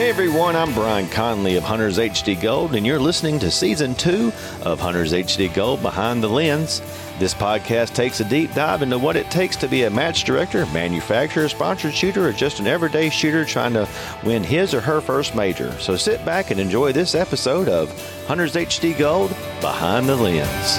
Hey everyone, I'm Brian Conley of Hunters HD Gold, and you're listening to Season 2 of Hunters HD Gold Behind the Lens. This podcast takes a deep dive into what it takes to be a match director, manufacturer, sponsored shooter, or just an everyday shooter trying to win his or her first major. So sit back and enjoy this episode of Hunters HD Gold Behind the Lens.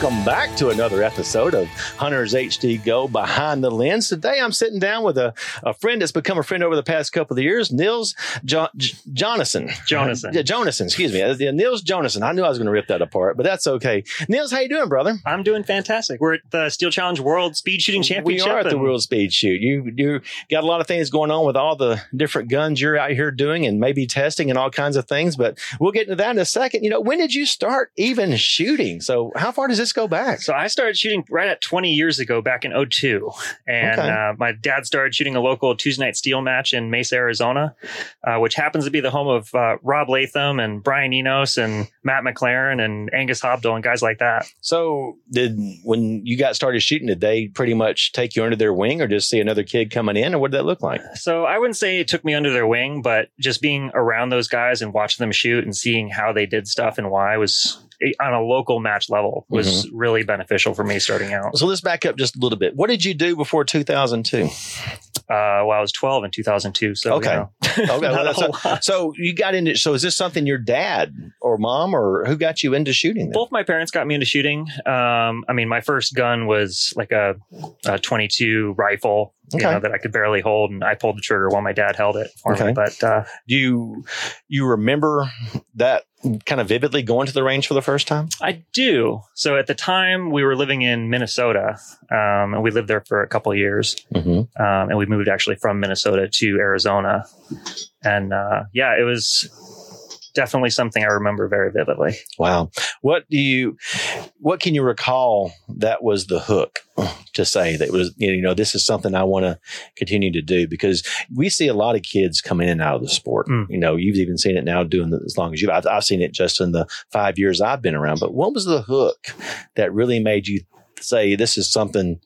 Welcome back to another episode of Hunters HD Gold Behind the Lens. Today I'm sitting down with a, a friend that's become a friend over the past couple of years, Nils jo- J- Jonasson. Jonasson. Yeah, Jonasson, excuse me. Uh, Nils Jonasson. I knew I was going to rip that apart, but that's okay. Nils, how you doing, brother? I'm doing fantastic. We're at the Steel Challenge World Speed Shooting Championship. We are at the World Speed Shoot. You you got a lot of things going on with all the different guns you're out here doing and maybe testing and all kinds of things, but we'll get into that in a second. You know, when did you start even shooting? So how far does this go back? So I started shooting right at 20 years ago, back in 02. And Okay. uh, my dad started shooting a local Tuesday night steel match in Mesa, Arizona, uh, which happens to be the home of uh, Rob Leatham and Brian Enos and Matt McLearn and Angus Hobdell and guys like that. So did when you got started shooting, did they pretty much take you under their wing or just see another kid coming in or what did that look like? So I wouldn't say it took me under their wing, but just being around those guys and watching them shoot and seeing how they did stuff and why was on a local match level was really beneficial for me starting out. So let's back up just a little bit. What did you do before 2002? Uh, well, I was 12 in 2002. So, Okay. you know, Okay, well, not a that's whole a- lot. So you got into, so is this something your dad or mom or who got you into shooting? Then? Both my parents got me into shooting. Um, I mean, my first gun was like a, a 22 rifle, you know, that I could barely hold, and I pulled the trigger while my dad held it for Okay. me. But uh, Do you, you remember that kind of vividly going to the range for the first time? I do. So at the time, we were living in Minnesota, um, and we lived there for a couple of years. Mm-hmm. um, and we moved actually from Minnesota to Arizona. And uh, yeah, it was definitely something I remember very vividly. Wow. What do you, what can you recall that was the hook to say that was, you know, this is something I want to continue to do because we see a lot of kids come in and out of the sport. Mm. You know, you've even seen it now doing it as long as you, I've, I've seen it just in the five years I've been around. But what was the hook that really made you say this is something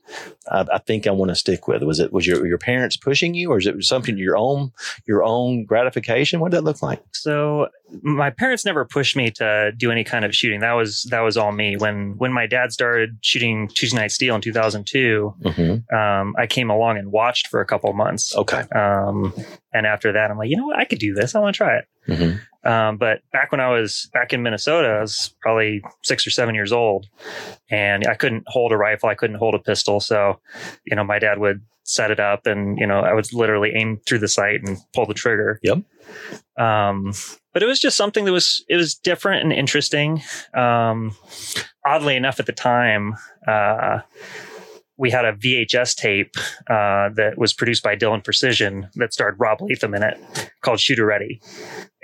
I, I think I want to stick with? Was it was your your parents pushing you, or is it something your own your own gratification? What did that look like? So my parents never pushed me to do any kind of shooting. That was that was all me. When when my dad started shooting Tuesday Night Steel in 2002, Mm-hmm. um, I came along and watched for a couple months. Okay. Um, and after that, I'm like, you know what? I could do this. I want to try it. Mm-hmm. Um, but back when I was back in Minnesota, I was probably six or seven years old, and I couldn't hold a rifle. I couldn't hold a pistol. So, you know, my dad would set it up, and you know, I would literally aim through the sight and pull the trigger. Yep. Um, but it was just something that was it was different and interesting. Um, oddly enough, at the time. Uh, we had a VHS tape uh, that was produced by Dillon Precision that starred Rob Leatham in it, called Shooter Ready,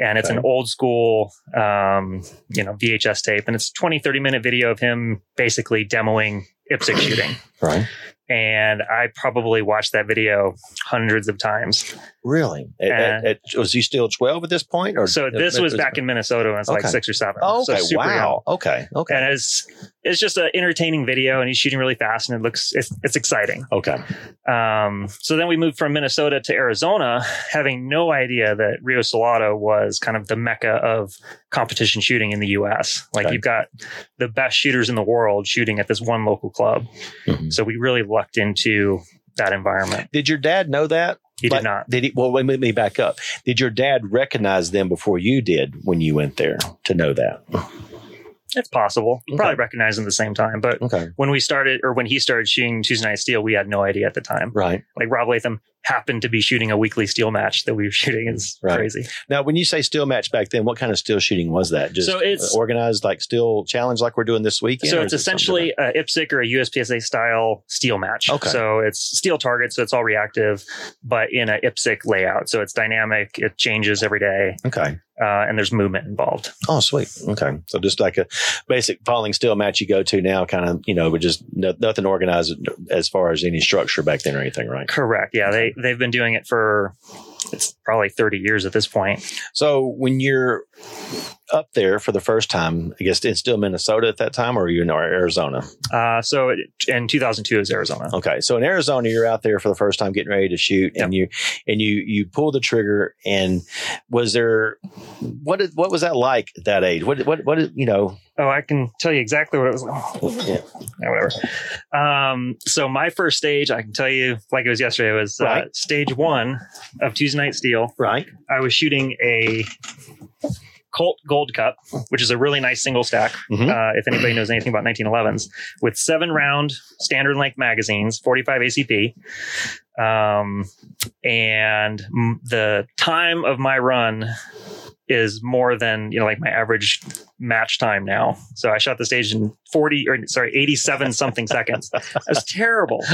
and it's an old school, um, you know, VHS tape, and it's a 20, 30 minute video of him basically demoing IPSC shooting. Right. And I probably watched that video hundreds of times. Really? At- at- at- was he still 12 at this point? Or So this was back in Minnesota when I was like six or seven. Oh, So okay. young. wow. Okay. Okay. And it's it's just an entertaining video, and he's shooting really fast, and it looks it's it's exciting. Okay. Um, so then we moved from Minnesota to Arizona, having no idea that Rio Salado was kind of the mecca of competition shooting in the U.S. Like Okay. you've got the best shooters in the world shooting at this one local club. Mhm. So we really lucked into that environment. Did your dad know that? He Like, did not. Did he? Well, wait, let me back up. Did your dad recognize them before you did when you went there to know that? It's possible. Okay. Probably recognize them at the same time, but Okay. when we started or when he started shooting Tuesday Night Steel, we had no idea at the time. Right. Like Rob Leatham happened to be shooting a weekly steel match that we were shooting. Is Right. crazy. Now, when you say steel match back then, what kind of steel shooting was that? Just So it's- organized like steel challenge like we're doing this weekend? So it's is it essentially a IPSC or a USPSA style steel match. Okay. So it's steel target, so it's all reactive, but in a IPSC layout. So it's dynamic. It changes every day. Okay. Uh, and there's movement involved. Oh, sweet. Okay. So just like a basic falling steel match you go to now, kind of, you know, but just no, nothing organized as far as any structure back then or anything, right? Correct. Yeah, they they've been doing it for it's probably 30 years at this point. So when you're up there for the first time, I guess it's still Minnesota at that time, or are you in Arizona? Uh, so in 2002 it was Arizona. Okay, so in Arizona, you're out there for the first time, getting ready to shoot, Yep. and you and you you pull the trigger. And was there what did, what was that like at that age? What what what you know? Oh, I can tell you exactly what it was. Yeah. yeah, whatever. Um, so my first stage, I can tell you like it was yesterday, It was uh, stage one of Tuesday Night Steel. Right. I was shooting a Colt Gold Cup, which is a really nice single stack. Mhm. Uh, if anybody knows anything about 1911s, with seven round standard length magazines, 45 ACP. Um, and m- the time of my run is more than you know like my average match time now so i shot the stage in 40 or sorry 87 something seconds that's terrible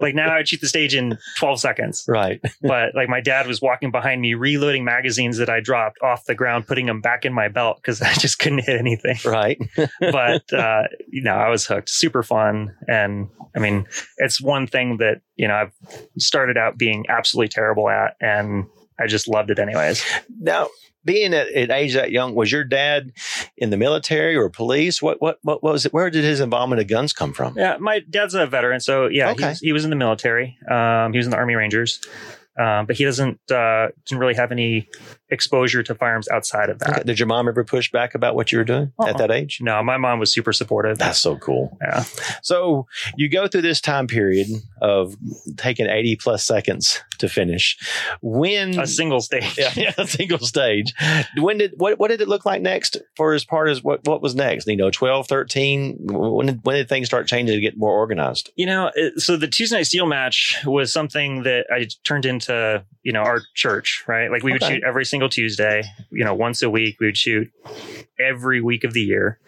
like now i'd shoot the stage in 12 seconds Right. but like my dad was walking behind me reloading magazines that i dropped off the ground putting them back in my belt because i just couldn't hit anything Right. but uh, you know, I was hooked. Super fun, and I mean, it's one thing that you know I've started out being absolutely terrible at, and I just loved it anyways. Now, being at, at age that young, was your dad in the military or police? What what what was it? Where did his involvement of guns come from? Yeah, my dad's a veteran, so yeah, Okay. he, was, he was in the military. Um, he was in the Army Rangers, um, but he doesn't uh, didn't really have any exposure to firearms outside of that. Okay. Did your mom ever push back about what you were doing Uh-uh. at that age? No, my mom was super supportive. That's so cool. Yeah. So you go through this time period of taking 80 plus seconds to finish. When A single stage. yeah, yeah, a single stage. When did what what did it look like next for as part as what what was next? You know, 12, 13? When did when did things start changing to get more organized? You know, so the Tuesday Night Steel match was something that I turned into, you know, our church, right? Like we would Okay. shoot every single Tuesday, you know, once a week. We would shoot every week of the year.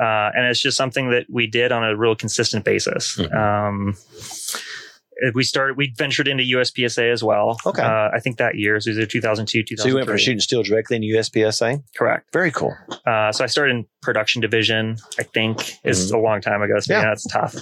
Uh, and it's just something that we did on a real consistent basis. Mhm. Um, we started, we ventured into USPSA as well. Okay. Uh, I think that year, so it was either 2002, 2003. So you went from shooting steel directly in USPSA? Correct. Very cool. Uh, so I started in production division. I think is a long time ago. So Mm-hmm. Yeah. yeah, it's tough.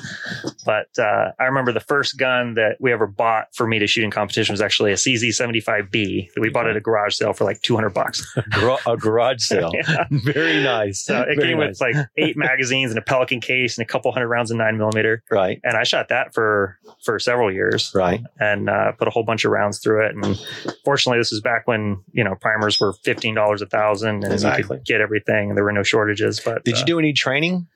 But uh, I remember the first gun that we ever bought for me to shoot in competition was actually a CZ75B that we bought at a garage sale for like 200 bucks. A garage sale. Yeah. Very nice. So it Very came nice. with like eight magazines and a Pelican case and a couple hundred rounds of nine millimeter. right, And I shot that for for several years right. and uh, put a whole bunch of rounds through it. And fortunately, this is back when you know primers were fifteen dollars a thousand, and you could get everything, and there were no shortages. But Did uh, you do any training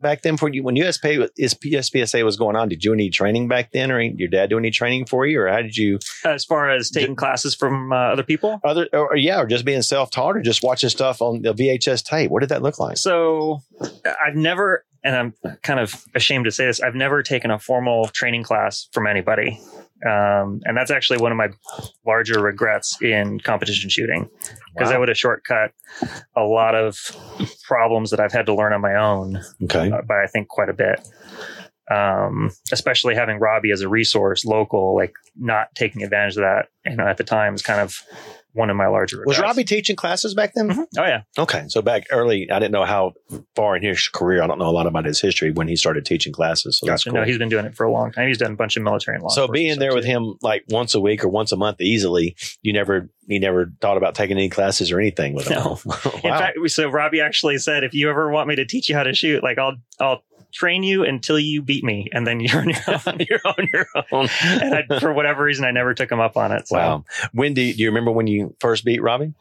back then for you when USP is USPSA was going on? Did you do any training back then, or your dad do any training for you, or how did you as far as taking classes from uh, other people? other or, yeah, or just being self taught, or just watching stuff on the VHS tape? What did that look like? So I've never, and I'm kind of ashamed to say this, I've never taken a formal training class from anybody. Um, and that's actually one of my larger regrets in competition shooting because Wow. I would have shortcut a lot of problems that I've had to learn on my own Okay, uh, by I think quite a bit. Um, especially having Robbie as a resource local, like not taking advantage of that, you know, at the time is kind of one of my larger was. Robbie teaching classes back then? Mhm. Oh yeah. Okay, so back early, I didn't know how far in his career. I don't know a lot about his history when he started teaching classes. So that's Gotcha. cool. No, he's been doing it for a long time. He's done a bunch of military and law. so being there with too. him like once a week or once a month easily, you never you never thought about taking any classes or anything with him. No. wow. In fact, so Robbie actually said, if you ever want me to teach you how to shoot, like I'll I'll train you until you beat me, and then you're on your own. you're on your own. and I, for whatever reason, I never took him up on it. So Wow. When do you, do you remember when you first beat Robbie?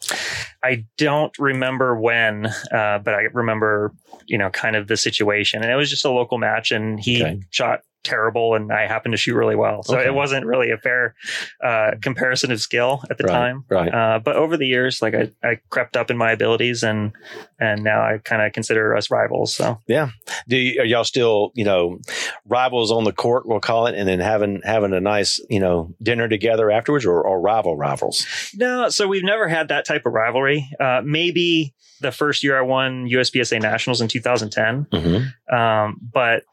I don't remember when, uh, but I remember, you know, kind of the situation. And it was just a local match, and he Okay. shot terrible, and I happened to shoot really well. So Okay. it wasn't really a fair uh, comparison of skill at the Right, time. right. Uh, but over the years, like I, I crept up in my abilities, and and now I kind of consider us rivals. So yeah, Do you, are y'all still, you know, rivals on the court, we'll call it, and then having having a nice, you know, dinner together afterwards or, or rival rivals? no, so we've never had that type of rivalry. Uh, maybe the first year I won USPSA Nationals in 2010. Mm-hmm. Um, but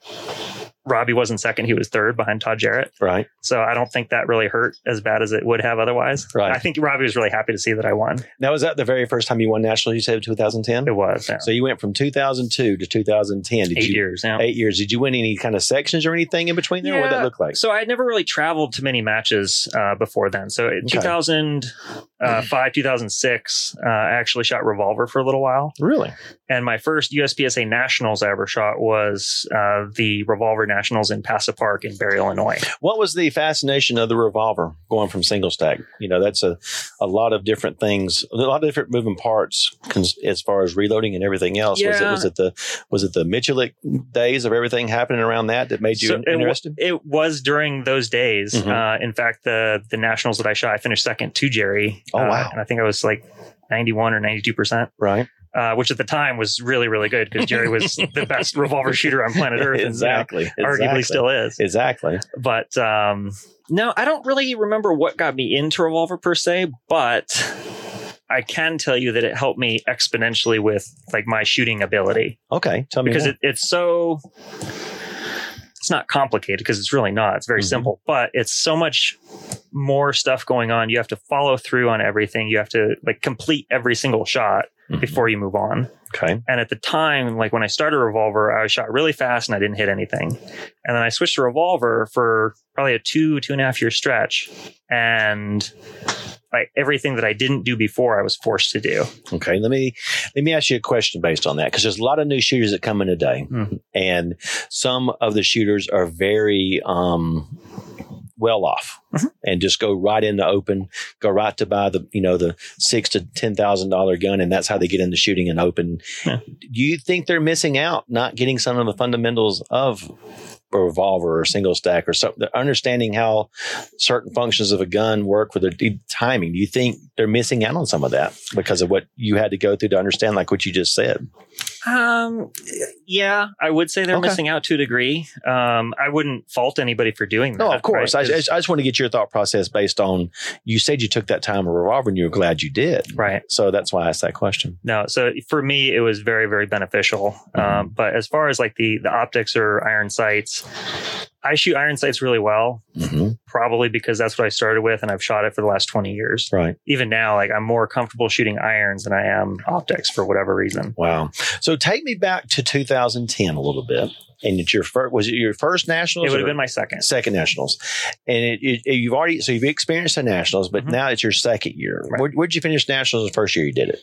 Robbie wasn't second; he was third behind Todd Jarrett. Right. So I don't think that really hurt as bad as it would have otherwise. Right. I think Robbie was really happy to see that I won. Now, was that the very first time you won nationals? You said 2010. It was yeah. So you went from 2002 to 2010. Did eight you, years. Yeah. Eight years. Did you win any kind of sections or anything in between there? What did that look like? So I had never really traveled to many matches uh, before then. So in Okay. 2005, 2006, uh, I actually shot revolver for a little while. Really? And my first USPSA nationals I ever shot was uh, the revolver nationals in Piasa Park in Barry, Illinois. What was the fascination of the revolver going from single stack? You know, that's a, a lot of different things, a lot of different moving parts cons- as far as reloading and everything else. Was it was it the was it the Miculek days of everything happening around that that made you So in- it, wa- interested? it was during those days. Mhm. Uh, in fact, the the nationals that I shot, I finished second to Jerry. Oh, Uh, wow. And I think I was like 91 or 92 percent. right. uh, which at the time was really, really good because Jerry was the best revolver shooter on planet Earth. and, you know, exactly. arguably still is. Exactly. But um, no, I don't really remember what got me into revolver per se, but I can tell you that it helped me exponentially with like my shooting ability Okay. Tell me because it, it's so. It's not complicated because it's really not. It's very Mhm. simple, but it's so much more stuff going on. You have to follow through on everything. You have to like complete every single shot Mhm. before you move on. Okay. And at the time, like when I started a revolver, I shot really fast and I didn't hit anything. And then I switched to revolver for probably a two, two and a half year stretch. And like everything that I didn't do before, I was forced to do. Okay, let me let me ask you a question based on that because there's a lot of new shooters that come in today, Mhm. and some of the shooters are very um, well off Mhm. and just go right in the open, go right to buy the you know the six to ten thousand dollar gun, and that's how they get into shooting and open. Yeah. Do you think they're missing out not getting some of the fundamentals of a revolver or single stack or something, understanding how certain functions of a gun work with the timing? Do you think they're missing out on some of that because of what you had to go through to understand, like what you just said? Um, yeah, I would say they're Okay. missing out to a degree. Um, I wouldn't fault anybody for doing that. No, of course. right? I, I, I just want to get your thought process based on you said you took that time of revolver and you were glad you did. right. So that's why I asked that question. No, so for me, it was very, very beneficial. Mm-hmm. Um, but as far as like the the optics or iron sights, I shoot iron sights really well, hmm probably because that's what I started with, and I've shot it for the last twenty years. Right. Even now, like I'm more comfortable shooting irons than I am optics for whatever reason. Wow. So take me back to 2010 a little bit. And it's your first, was it your first nationals? It would have been my second. second nationals, and it, it, you've already so you've experienced the nationals, but Mhm. now it's your second year. Right. Where, where'd you finish nationals the first year you did it?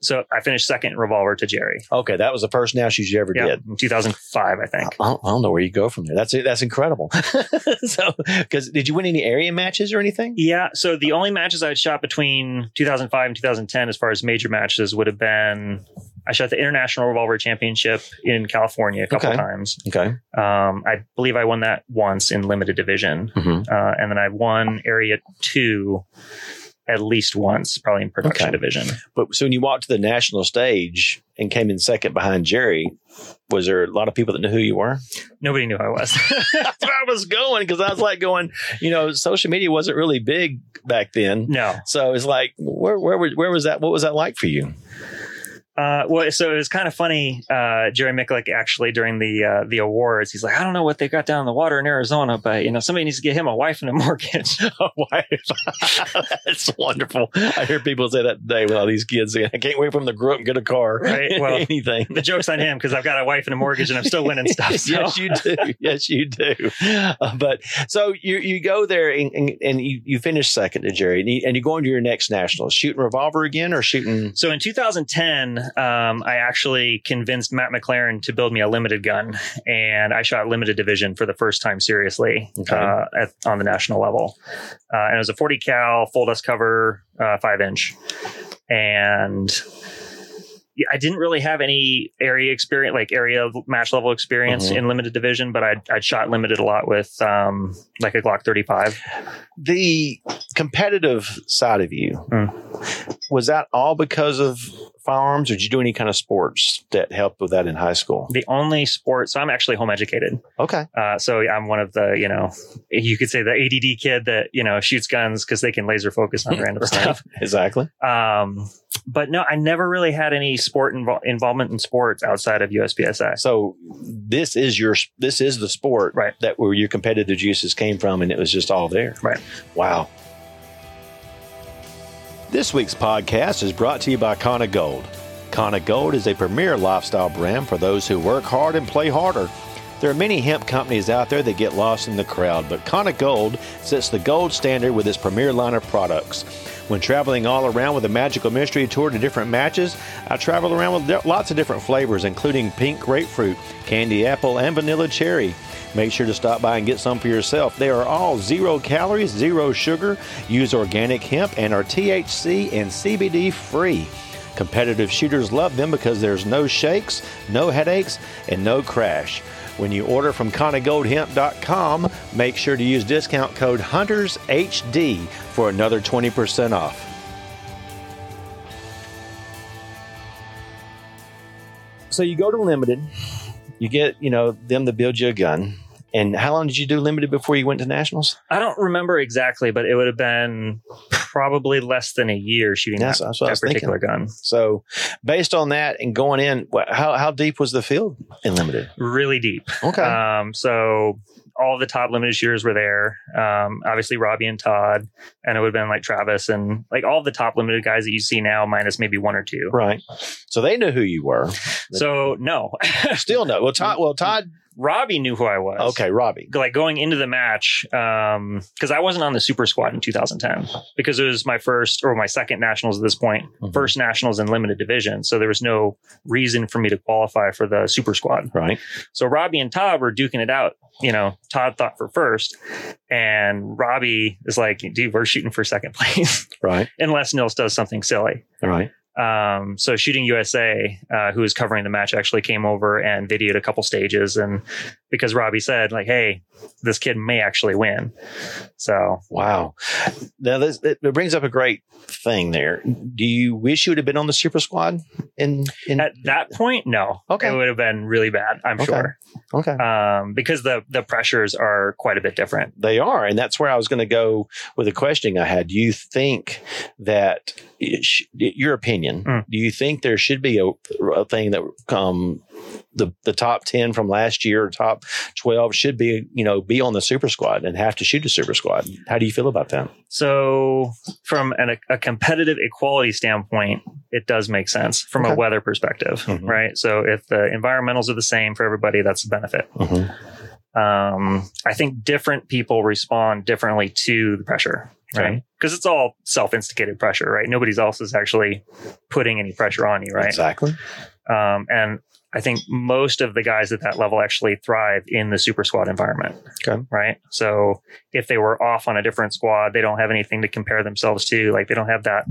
So I finished second revolver to Jerry. Okay, that was the first nationals you ever Yeah, did. in 2005, I think. I don't, I don't know where you go from there. That's that's incredible. so, because did you win any area matches or anything? Yeah. So the only matches I had shot between 2005 and 2010, as far as major matches, would have been I shot the International Revolver Championship in California a couple Okay. times. Okay. Um, I believe I won that once in limited division, Mhm. uh, and then I won Area Two at least once, probably in production Okay. division. But so when you walked to the national stage and came in second behind Jerry, was there a lot of people that knew who you were? Nobody knew who I was. That's where I was going because I was like going, you know, social media wasn't really big back then. no. So it's like, where, where, where was that? What was that like for you? Uh, well, so it was kind of funny. Uh, Jerry Miculek actually during the uh, the awards, he's like, I don't know what they got down in the water in Arizona, but you know, somebody needs to get him a wife and a mortgage. wife. That's wonderful. I hear people say that today with all these kids I can't wait for them to grow up and get a car. Right, well, anything. the joke's on him because I've got a wife and a mortgage and I'm still winning stuff. So. yes, you do. Yes, you do. Uh, but so you you go there and, and, and you, you finish second to Jerry, and you, and you go into your next nationals, shooting revolver again or shooting. So in 2010, um, I actually convinced Matt McLearn to build me a limited gun, and I shot limited division for the first time seriously Okay. uh, at, on the national level. Uh, and it was a 40 cal full dust cover, uh, five inch, and I didn't really have any area experience, like area match level experience Mhm. in limited division, but I'd, I'd shot limited a lot with um, like a Glock 35. the competitive side of you Mm. Was that all because of firearms, or did you do any kind of sports that helped with that in high school? The only sport, so I'm actually home educated. Okay, Uh, so I'm one of the, you know, you could say the ADD kid that, you know, shoots guns because they can laser focus on random stuff. exactly. Um, but no, I never really had any sport invo- involvement in sports outside of USPSA. So this is your this is the sport Right. that where your competitive juices came from, and it was just all there. Right. Wow. This week's podcast is brought to you by Kona Gold. Kona Gold is a premier lifestyle brand for those who work hard and play harder. There are many hemp companies out there that get lost in the crowd, but Kona Gold sets the gold standard with its premier line of products. When traveling all around with the magical mystery tour to different matches, I travel around with lots of different flavors, including pink grapefruit, candy apple, and vanilla cherry. Make sure to stop by and get some for yourself. They are all zero calories, zero sugar, use organic hemp, and are THC and CBD free. Competitive shooters love them because there's no shakes, no headaches, and no crash. When you order from ConnaGoldHemp.com, make sure to use discount code HuntersHD for another 20% off. So you go to limited, you get, you know, them to build you a gun. And how long did you do limited before you went to nationals? I don't remember exactly, but it would have been probably less than a year shooting That's- that, that's that was thinking. particular gun. So, based on that and going in, how how deep was the field in limited? Really deep. Okay, Um, so all the top limited shooters were there. Um, obviously Robbie and Todd, and it would have been like Travis and like all the top limited guys that you see now, minus maybe one or two. right. So they knew who you were. So no, Still no. Well, Todd. Well, Todd. Robbie knew who I was. Okay, Robbie. Like going into the match, um, because I wasn't on the super squad in 2010 because it was my first or my second nationals at this point, Mhm. first nationals in limited division. So there was no reason for me to qualify for the super squad. Right. So Robbie and Todd were duking it out. You know, Todd thought for first, and Robbie is like, dude, we're shooting for second place Right. unless Nils does something silly. Right. Um, so Shooting USA, uh, who was covering the match, actually came over and videoed a couple stages, and because Robbie said like, "Hey, this kid may actually win," so Wow. Now this it brings up a great thing there. Do you wish you would have been on the super squad? In in at that point, no, Okay. it would have been really bad, I'm Okay. sure, okay. um, because the the pressures are quite a bit different. They are, and that's where I was going to go with a question I had. Do you think that, sh- your opinion, Mm. do you think there should be a, a thing that um, the the top ten from last year, top twelve, should be you know be on the super squad and have to shoot a super squad? How do you feel about that? So, from an, a competitive equality standpoint, it does make sense from Okay. a weather perspective, Mhm. right? So, if the environmentals are the same for everybody, that's a benefit. Um, I think different people respond differently to the pressure, right? Because it's all self instigated pressure, right? Nobody else is actually putting any pressure on you, right? Exactly. Um, and I think most of the guys at that level actually thrive in the super squad environment. Okay. Right. So if they were off on a different squad, they don't have anything to compare themselves to. Like they don't have that,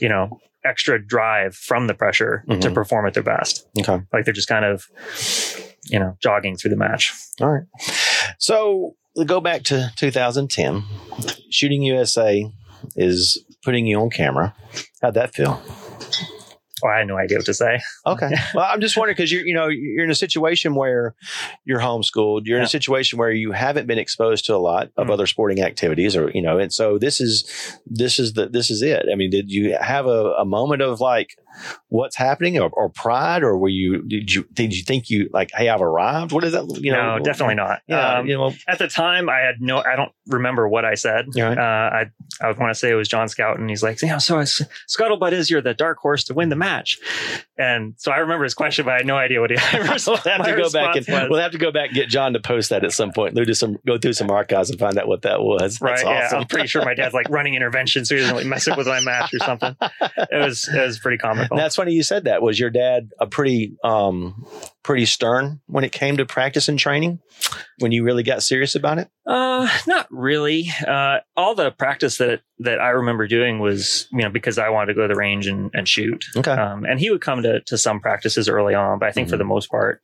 you know, extra drive from the pressure to Mhm. perform at their best. Okay. Like they're just kind of, you know, jogging through the match. All right. So go back to 2010. Shooting USA is putting you on camera. How'd that feel? I had no idea what to say. Okay. well, I'm just wondering because you're, you know, you're in a situation where you're homeschooled. You're in a situation where you haven't been exposed to a lot of Mm. other sporting activities, or you know, and so this is this is the this is it. I mean, did you have a, a moment of like what's happening, or, or pride, or were you did you did you think you like, hey, I've arrived? What is that? You know, no, definitely not. Yeah, Um, you know, at the time, I had no, I don't remember what I said. Yeah. Uh, I, I want to say it was John Scout, and he's like, yeah, so it's, Scuttlebutt is you're the dark horse to win the match. And so I remember his question, but I had no idea what he we'll have to go back and was. we'll have to go back and get John to post that at some point. Do some go through some archives and find out what that was. Right. That's Yeah. I'm pretty sure my dad's like running intervention so he doesn't like mess up with my match or something. It was, it was pretty comical. That's funny you said that. Was your dad a pretty um pretty stern when it came to practice and training? When you really got serious about it? Uh, not really. Uh, all the practice that that I remember doing was, you know, because I wanted to go to the range and, and shoot. Okay. Um, and he would come to to some practices early on, but I think for Mhm. the most part,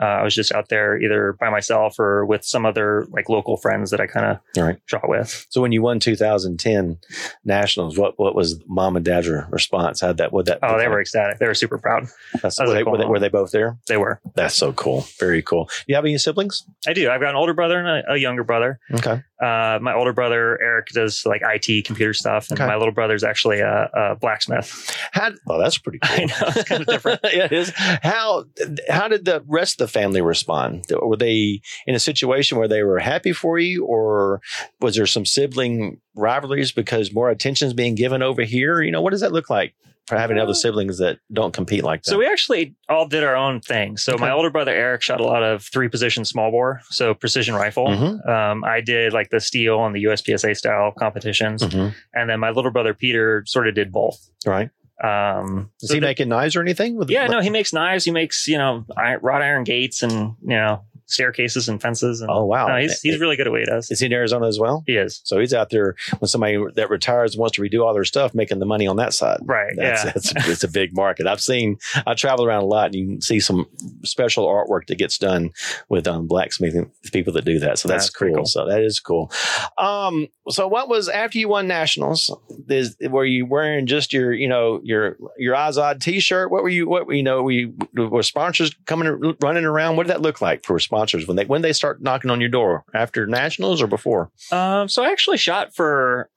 uh, I was just out there either by myself or with some other like local friends that I kind of right. shot with. So when you won 2010 nationals, what what was mom and dad's response? How'd that? What that? Oh, they were ecstatic. They were super proud. Were, they, cool were, they, were they both there? They were. That's so cool. Very cool. Do you have any siblings? I do. I've got an older brother and a, a younger brother. Okay. Uh, my older brother Eric does like IT computer stuff, and Okay. my little brother's actually a, a blacksmith. How? Oh, that's pretty cool. I know it's kind of different. yeah, it is. How how did the rest of the family respond? Were they in a situation where they were happy for you, or was there some sibling rivalries because more attention is being given over here? You know, what does that look like for having other siblings that don't compete like that? So we actually all did our own thing. So my older brother Eric shot a lot of three position small bore, so precision rifle. Mhm. Um, I did like the steel and the USPSA style competitions, Mhm. and then my little brother Peter sort of did both. right? Um, Is so he the- making knives or anything? With yeah, no, he makes knives. He makes you know iron, wrought iron gates and you know staircases and fences. And, Oh wow! no, he's he's really good at what he does. is he in Arizona as well? He is So he's out there when somebody that retires and wants to redo all their stuff, making the money on that side. right. That's, yeah, that's it's a big market. I've seen. I travel around a lot, and you can see some special artwork that gets done with um, blacksmithing people that do that. So that's, That's cool. cool. So that is cool. Um, so what was after you won nationals? Is were you wearing just your you know your your Azad T-shirt? What were you? What you know? Were, were sponsors coming running around? What did that look like for sponsors when they when they start knocking on your door after nationals or before? Um, so I actually shot for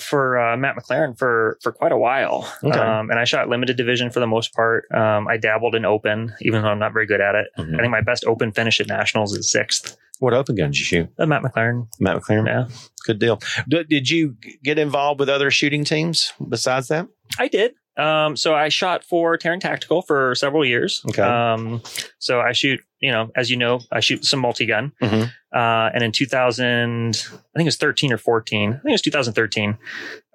for uh, Matt McLearn for for quite a while, Okay. um, and I shot limited division for the most part. Um, I dabbled in open, even though I'm not very good at it. I think my best open finish at nationals is sixth. What open gun did you shoot? Uh, Matt McLearn, Matt McLearn. yeah, Good deal. Did, did you get involved with other shooting teams besides that? I did. Um, so I shot for Taran Tactical for several years. Okay. Um, so I shoot, you know, as you know, I shoot some multi gun. Mhm. Uh, and in 2000, I think it was 13 or 14. I think it was 2013.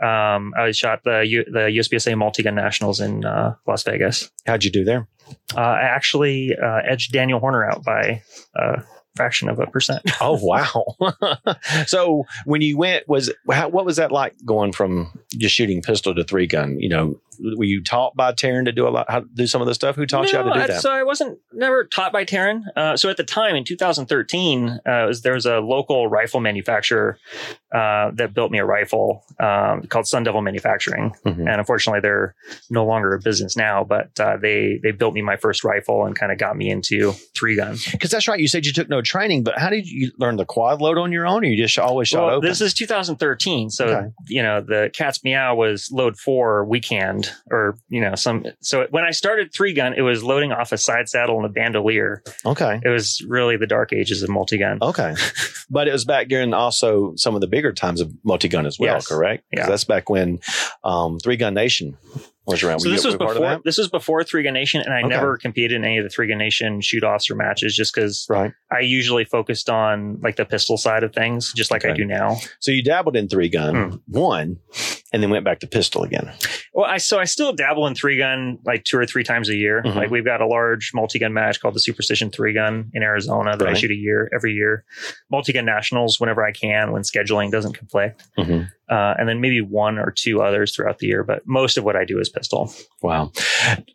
Um, I shot the U- the USPSA multi gun nationals in uh, Las Vegas. How'd you do there? Uh, I actually uh, edged Daniel Horner out by a fraction of a percent. Oh wow! so when you went, was how, what was that like going from just shooting pistol to three gun? You know, were you taught by Taran to do a lot, how to do some of the stuff? Who taught you how to do I- that? So I wasn't never taught by Taran. Uh, so at the time in 2013, uh, was, there was a local rifle manufacturer uh, that built me a rifle um, called Sun Devil Manufacturing, Mhm. and unfortunately they're no longer a business now. But uh, they they built me my first rifle and kind of got me into three gun. Because that's right. You said you took no training, but how did you learn the quad load on your own, or you just always shot Well, open? this is 2013, so Okay. you know the cat's meow was load four weekend, or you know some. So when I started three gun, it was loading off a side saddle and a bandolier. okay. It was really the dark ages of multi gun. Okay. but it was back during also some of the bigger times of multi gun as well, Yes. correct? Yeah. That's back when um, Three Gun Nation was around. So Were this was were you part of before this was before Three Gun Nation, and I Okay. never competed in any of the Three Gun Nation shoot offs or matches just because Right. I usually focused on like the pistol side of things, just like I do now. So you dabbled in three gun, Hmm. one, and then went back to pistol again. Well, I so I still dabble in three gun like two or three times a year. Mhm. Like we've got a large multi gun match called the Superstition Three Gun in Arizona that I shoot a year every year. Multi gun nationals whenever I can when scheduling doesn't conflict, Mhm. uh, and then maybe one or two others throughout the year. But most of what I do is pistol. Wow.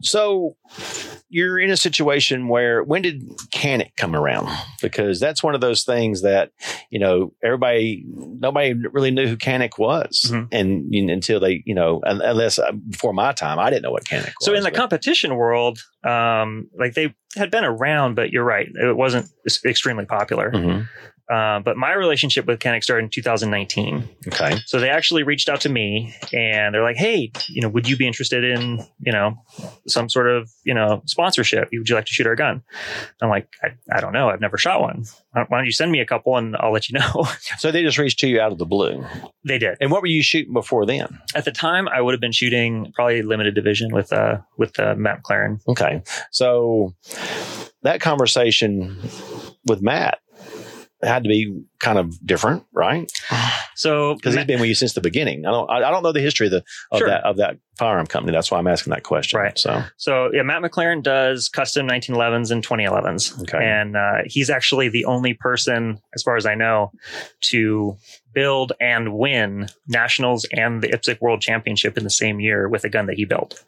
So you're in a situation where when did Canik come around? Because that's one of those things that, you know, everybody, nobody really knew who Canik was. Mhm. And you know, until they, you know, unless uh, before my time, I didn't know what was. So in the but- competition world, um, like they had been around, but you're right, it wasn't extremely popular. Mhm. Uh, but my relationship with Canik started in 2019. Okay. So they actually reached out to me and they're like, "Hey, you know, would you be interested in, you know, some sort of, you know, sponsorship? Would you like to shoot our gun?" I'm like, "I, I don't know. I've never shot one. Why don't- why don't you send me a couple and I'll let you know." So they just reached to you out of the blue. they did. And what were you shooting before then? At the time, I would have been shooting probably limited division with uh with uh, Matt McLearn. Okay. So that conversation with Matt, had to be kind of different, right? So Because he's been with you since the beginning. I don't, I, don't know the history of, the, of Sure. that of that firearm company. That's why I'm asking that question. Right. So So yeah, Matt McLearn does custom 1911s and 2011s, Okay. and uh, he's actually the only person, as far as I know, to build and win nationals and the IPSC World Championship in the same year with a gun that he built.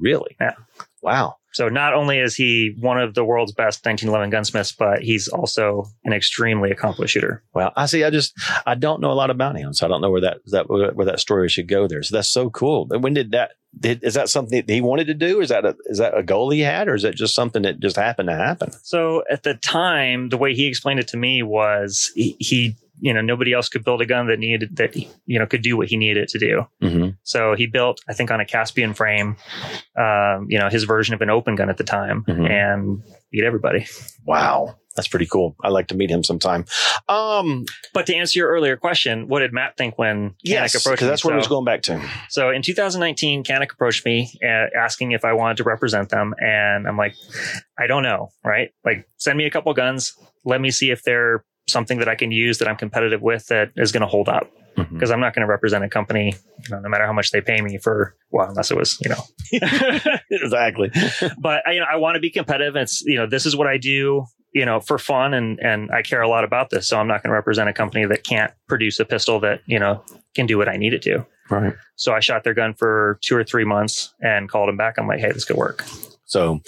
really, Yeah. wow. So not only is he one of the world's best 1911 gunsmiths, but he's also an extremely accomplished shooter. Well, I see. I just I don't know a lot about him, so I don't know where that that where that story should go there. So that's so cool. When did that? Did, is that something that he wanted to do? Is that a is that a goal he had, or is that just something that just happened to happen? So at the time, the way he explained it to me was he, he you know, nobody else could build a gun that needed that, you know, could do what he needed it to do. Mm-hmm. So he built, I think, on a Caspian frame, um, you know, his version of an open gun at the time, Mhm. and beat everybody. Wow, that's pretty cool. I'd like to meet him sometime. Um, But to answer your earlier question, what did Matt think when yes, Canik approached because me? that's where I was going back to. So in 2019, Canik approached me uh, asking if I wanted to represent them, and I'm like, I don't know, right? Like, send me a couple guns, let me see if they're something that I can use that I'm competitive with that is going to hold up. Mm-hmm. Because I'm not going to represent a company, you know, no matter how much they pay me for. Well, unless it was, you know, exactly. but I, you know, I want to be competitive. It's you know, this is what I do, you know, for fun, and and I care a lot about this. So I'm not going to represent a company that can't produce a pistol that you know can do what I need it to. Right. So I shot their gun for two or three months and called them back. I'm like, hey, this could work. So,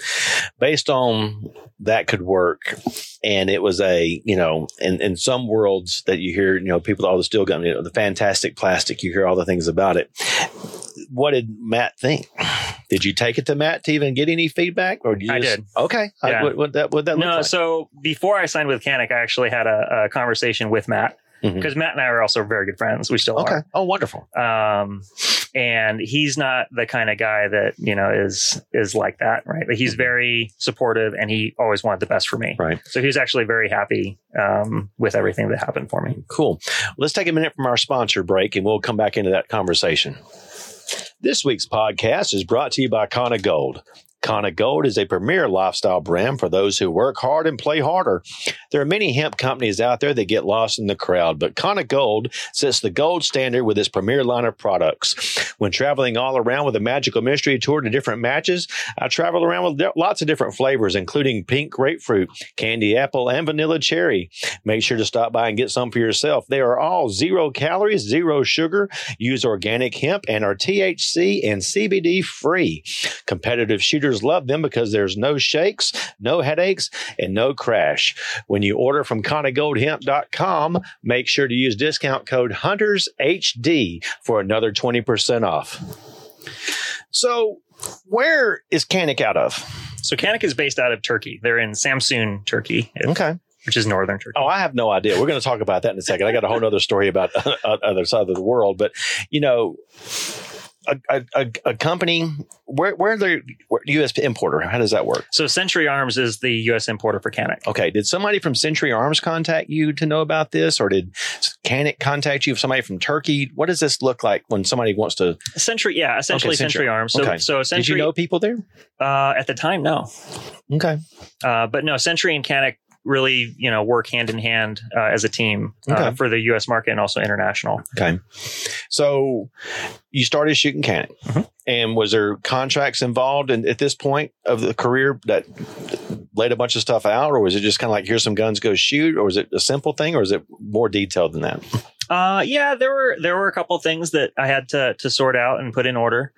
based on that could work, and it was a you know, in in some worlds that you hear, you know, people all the steel gun, you know, the fantastic plastic, you hear all the things about it. What did Matt think? Did you take it to Matt to even get any feedback, or did you I just, did. Okay, Yeah. what, what that what that look No, like? so before I signed with Canik, I actually had a, a conversation with Matt Mhm. because Matt and I are also very good friends. We still okay, oh wonderful. Um, and he's not the kind of guy that you know is is like that, right? But he's very supportive, and he always wanted the best for me. Right. So he was actually very happy um, with everything that happened for me. Cool. Let's take a minute from our sponsor break and we'll come back into that conversation. This week's podcast is brought to you by Kona Gold. Kona Gold is a premier lifestyle brand for those who work hard and play harder. There are many hemp companies out there that get lost in the crowd, but Kona Gold sets the gold standard with its premier line of products. When traveling all around with a magical mystery tour to different matches, I travel around with lots of different flavors, including pink grapefruit, candy apple, and vanilla cherry. Make sure to stop by and get some for yourself. They are all zero calories, zero sugar, use organic hemp, and are THC and CBD free. Competitive shooters love them because there's no shakes, no headaches, and no crash. When you order from ConnaGoldHemp.com, make sure to use discount code HuntersHD for another 20% off. So, where is Canik out of? So Canik is based out of Turkey. They're in Samsun, Turkey, Okay. which is northern Turkey. Oh, I have no idea. We're going to talk about that in a second. I got a whole other story about uh, other side of the world, but you know, a, a, a, company where where the U.S. importer? How does that work? So Century Arms is the U.S. importer for Canik. Okay, did somebody from Century Arms contact you to know about this, or did Canik contact you? Somebody from Turkey? What does this look like when somebody wants to? Century, yeah, essentially Okay, Century. Century Arms. So, Okay. so Did Century, you know people there? uh, at the time, no, Okay, uh, but no, Century and Canik really, you know, work hand in hand uh, as a team uh, for the U.S. market and also international. okay. So you started shooting Canik, Mhm. and was there contracts involved in, at this point of the career that laid a bunch of stuff out, or was it just kind of like here's some guns, go shoot, or was it a simple thing, or is it more detailed than that? Uh, yeah, there were there were a couple things that I had to to sort out and put in order,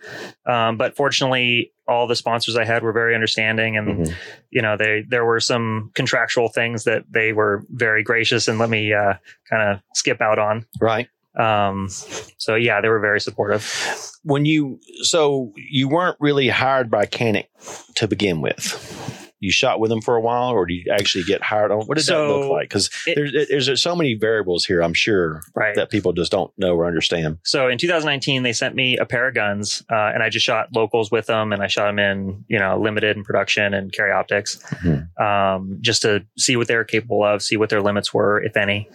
um, but fortunately, all the sponsors I had were very understanding, and Mhm. you know they there were some contractual things that they were very gracious and let me uh, kind of skip out on. Right. Um, so yeah, they were very supportive. when you so you weren't really hired by Canik to begin with. You shot with them for a while, or did you actually get hired on? What did that look like? Because there's there's so many variables here. I'm sure Right. that people just don't know or understand. So in 2019, they sent me a pair of guns, uh, and I just shot locals with them, and I shot them in, you know, limited and production and carry optics, Mhm. um, just to see what they were capable of, see what their limits were, if any.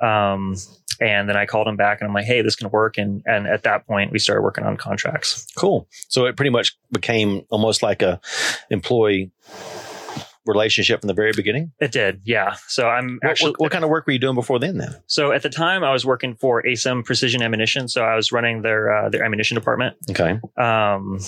Um, and then I called him back, and I'm like, "Hey, this can work." And and at that point, we started working on contracts. Cool. So it pretty much became almost like a employee relationship from the very beginning? It did, yeah. So I'm What- actually what, what kind of work were you doing before then? Then so at the time I was working for ASIM Precision Ammunition. So I was running their uh, their ammunition department. okay, Um,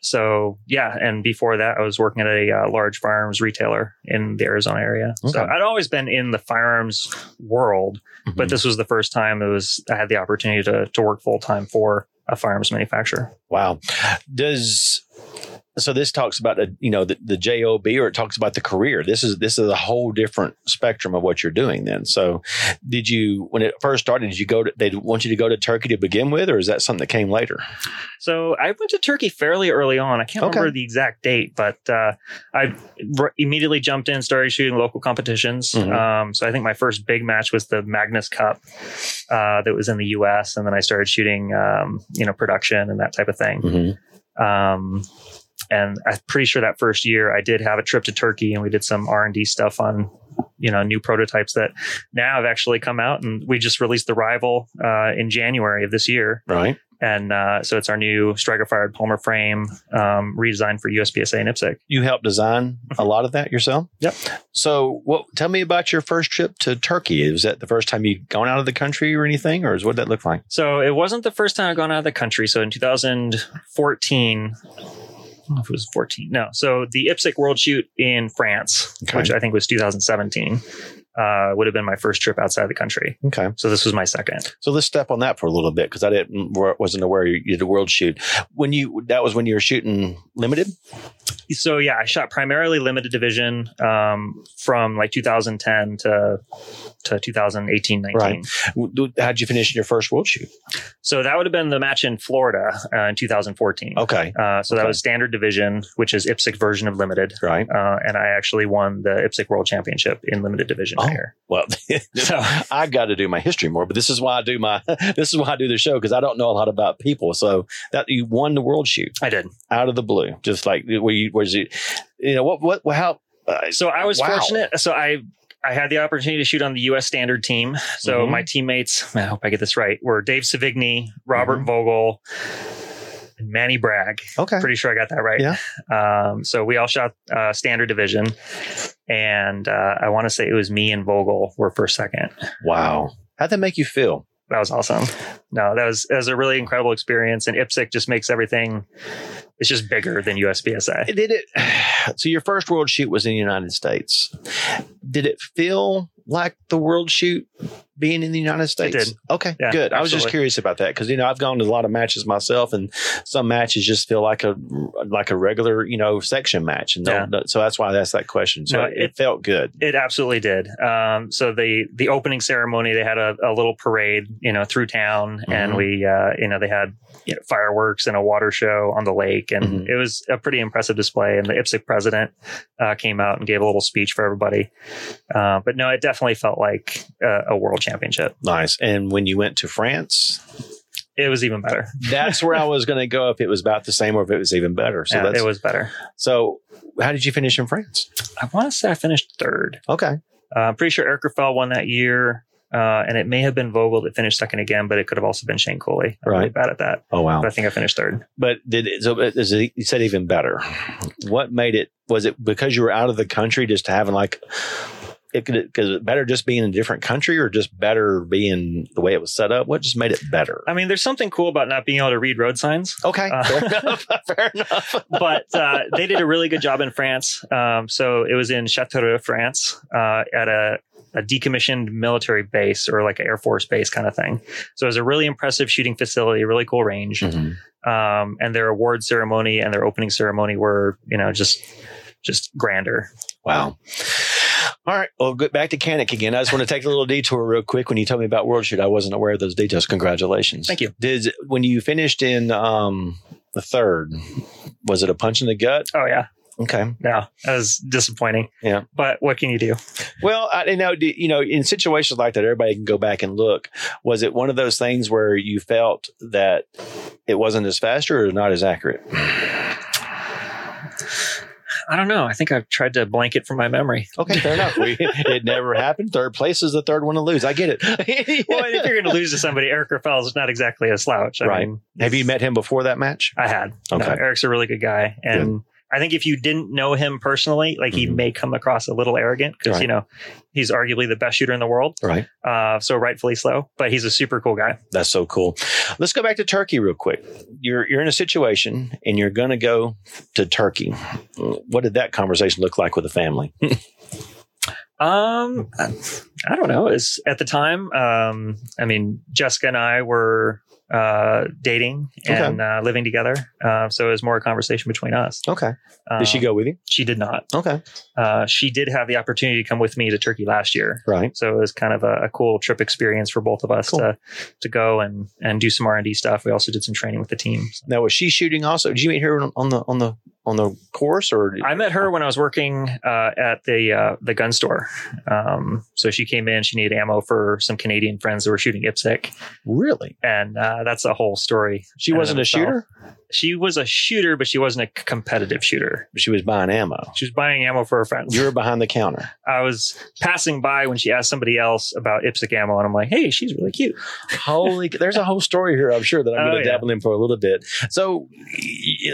so yeah, and before that, I was working at a uh, large firearms retailer in the Arizona area. So I'd always been in the firearms world, but Mhm. this was the first time it was I had the opportunity to to work full time for a firearms manufacturer. wow. Does so this talks about the you know the, the job or it talks about the career this is this is a whole different spectrum of what you're doing then so did you when it first started did you go to they want you to go to turkey to begin with or is that something that came later So I went to Turkey fairly early on. I can't Okay. remember the exact date, but uh, I r- immediately jumped in, started shooting local competitions. Mhm. Um, so I think my first big match was the Magnus Cup uh, that was in the U.S., and then I started shooting, um, you know, production and that type of thing. mm-hmm. Um, and I'm pretty sure that first year I did have a trip to Turkey, and we did some R and D stuff on, you know, new prototypes that now have actually come out, and we just released the Rival uh, in January of this year. Right. And uh, so it's our new striker fired polymer frame um, redesigned for USPSA and IPSC. you helped design a lot of that yourself? Yep. so what tell me about your first trip to turkey. Was that the first time you'd gone out of the country or anything or is what that look like? So it wasn't the first time I'd gone out of the country. So in 2014, I don't know if it was 14. No. So the IPSC World Shoot in France, Okay. which I think was 2017, uh, would have been my first trip outside the country. okay So this was my second. So let's step on that for a little bit because I didn't wasn't aware you did a world shoot. When you that was when you were shooting limited. So yeah, I shot primarily limited division um, from like 2010 to to 2018, 19. Right. How'd you finish your first world shoot? So that would have been the match in Florida uh, in 2014. Okay, Uh, so that was standard division, which is IPSC version of limited. right. Uh, and I actually won the IPSC World Championship in limited division Oh. Year. Well, So I got to do my history more, but this is why I do my this is why I do the show because I don't know a lot about people. So that you won the world shoot I did. out of the blue, just like where you was it, you know what what how. Uh, So I was Wow. fortunate. So I I had the opportunity to shoot on the U.S. standard team. So Mhm. my teammates, I hope I get this right, were Dave Sevigny, Robert Mm-hmm. Vogel, and Manny Bragg. okay, Pretty sure I got that right. Yeah. Um, so we all shot uh, standard division, and uh, I want to say it was me and Vogel were first second. wow. How'd that make you feel? that was awesome. No, that was that was a really incredible experience, and IPSC just makes everything. It's just bigger than USPSA. Did it? So your first world shoot was in the United States. Did it feel like the world shoot being in the United States? did. Okay, Yeah, good. I was just curious about that because you know I've gone to a lot of matches myself, and some matches just feel like a like a regular you know section match, and Yeah. so that's why I asked that question. So No, it, it- felt good. It absolutely did. Um, so the the opening ceremony, they had a, a little parade, you know, through town, and Mhm. we, uh, you know, they had you know, fireworks and a water show on the lake, and Mhm. it was a pretty impressive display. And the IPSC president uh, came out and gave a little speech for everybody. Uh, but no, it definitely felt like a, a world championship. Nice. And when you went to France, It was even better. that's where I was going to go if it was about the same or if it was even better. So Yeah, that's it was better. so. How did you finish in France? I want to say I finished third. Okay. Uh, I'm pretty sure Eric Grauffel won that year. Uh, and it may have been Vogel that finished second again, but it could have also been Shane Coley. I'm really bad at that. Oh wow. But I think I finished third. But did it, so? Is it, you said even better. What made it? Was it because you were out of the country, just having like? It could it better just being in a different country, or just better being the way it was set up? What just made it better? I mean, there's something cool about not being able to read road signs, Okay, Uh, fair enough. Fair enough. but uh, they did a really good job in France. Um, so it was in Châteauroux, France, uh, at a, a decommissioned military base or like an Air Force base kind of thing. So it was a really impressive shooting facility, really cool range. Mhm. Um, and their award ceremony and their opening ceremony were, you know, just just grander. Wow. All right. Well, get back to Canik again. I just want to take a little detour real quick. When you told me about World Shoot, I wasn't aware of those details. Congratulations. Thank you. Did when you finished in um, the third, was it a punch in the gut? Oh yeah, Okay. no, that was disappointing. Yeah. but what can you do? Well, I you know, you know, in situations like that, everybody can go back and look. Was it one of those things where you felt that it wasn't as fast or not as accurate? I don't know. I think I've tried to blank it from my memory. Okay, fair enough. We, it never happened. Third place is the third one to lose. I get it. Well, if you're going to lose to somebody, Eric Grauffel is not exactly a slouch. I Right. mean, Have you met him before that match? I had. No, Okay. Eric's a really good guy, and I think if you didn't know him personally, like he Mhm. may come across a little arrogant because you know he's arguably the best shooter in the world, Right. uh, so rightfully so. But he's a super cool guy. That's so cool. Let's go back to Turkey real quick. You're you're in a situation and you're going to go to Turkey. What did that conversation look like with the family? Um, I don't know. Is at the time, um, I mean, Jessica and I were uh, dating and uh, living together, uh, so it was more a conversation between us. Okay. Um, Did she go with you? She did not. Okay. Uh, she did have the opportunity to come with me to Turkey last year. Right. So it was kind of a, a cool trip experience for both of us Cool. to to go and and do some R and D stuff. We also did some training with the team. So Now was she shooting also? Did you meet her on the on the on the course or I met her when I was working uh, at the uh, the gun store. Um, so she came in. She needed ammo for some Canadian friends that were shooting IPSC, really? and uh, that's a whole story. She wasn't a itself. shooter. She was a shooter, but she wasn't a competitive shooter. She was buying ammo. She was buying ammo for her friends. You were behind the counter. I was passing by when she asked somebody else about IPSC ammo, and I'm like, "Hey, she's really cute." Holy, there's a whole story here. I'm sure that I'm Oh, going to yeah. dabble in for a little bit. So,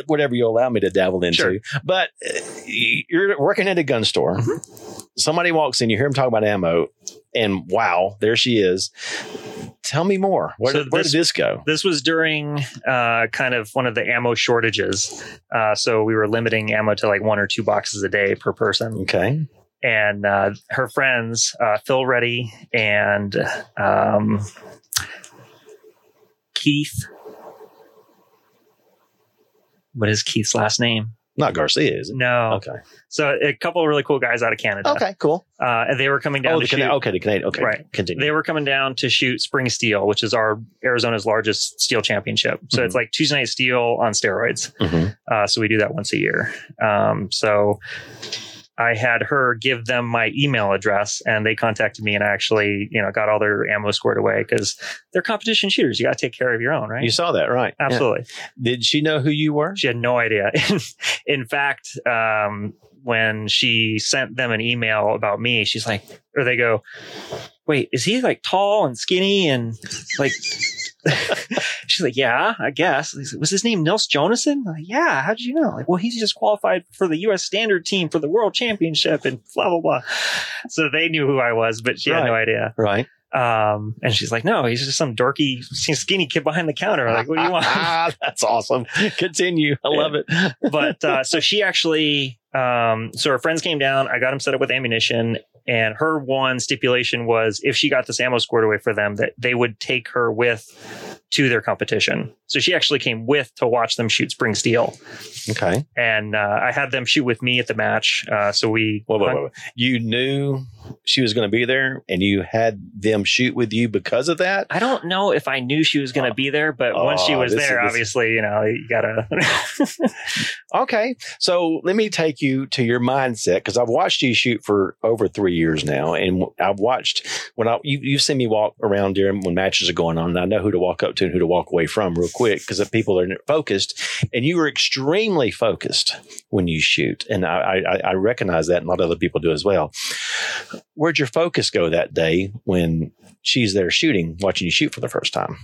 whatever you allow me to dabble into. Sure. But uh, you're working at a gun store. Mm-hmm. Somebody walks in. You hear him talk about ammo, and wow, there she is. Tell me more. Where, So did, where this- did this go? This was during uh, kind of one of the ammo shortages. Uh, so we were limiting ammo to like one or two boxes a day per person. Okay. And uh, her friends, uh, Phil Reddy and um, Keith. What is Keith's last name? Not Garcia, is it? No. Okay. So a couple of really cool guys out of Canada. Okay. Cool. Uh, and they were coming down Oh, to shoot. Cana- okay. The Canadian. Okay. Right. Continue. They were coming down to shoot Spring Steel, which is our Arizona's largest steel championship. So Mhm. it's like Tuesday night steel on steroids. Mhm. Uh, so we do that once a year. Um, so I had her give them my email address and they contacted me and I actually, you know, got all their ammo squared away because they're competition shooters. You got to take care of your own, right? You saw that, right? Yeah. Absolutely. Did she know who you were? She had no idea. In fact, um, when she sent them an email about me, she's like, or they go, wait, is he like tall and skinny and like, she's like, yeah, I guess. Like, Was his name Nils Jonasson? Like, yeah. How did you know? Like, well, he's just qualified for the U.S. standard team for the world championship and blah, blah, blah. So they knew who I was, but she had no idea. Right. Um, and she's like, no, he's just some dorky, skinny kid behind the counter. Like, what do you want? Ah, that's awesome. Continue. I love it. but uh, so she actually um so her friends came down i got them set up with ammunition and her one stipulation was if she got this ammo squared away for them that they would take her with to their competition so she actually came with to watch them shoot spring steel Okay. and uh, i had them shoot with me at the match uh, so we Whoa, whoa, whoa. You knew she was going to be there and you had them shoot with you because of that? I don't know if I knew she was going to be there, but once she Oh, was there, is- obviously, you know, you gotta. Okay. So let me take you to your mindset because I've watched you shoot for over three years now. And I've watched when I, you, you've seen me walk around during when matches are going on. And I know who to walk up to and who to walk away from real quick because the people are focused. And you are extremely focused when you shoot. And I, I, I recognize that and a lot of other people do as well. Where'd your focus go that day when she's there shooting, watching you shoot for the first time?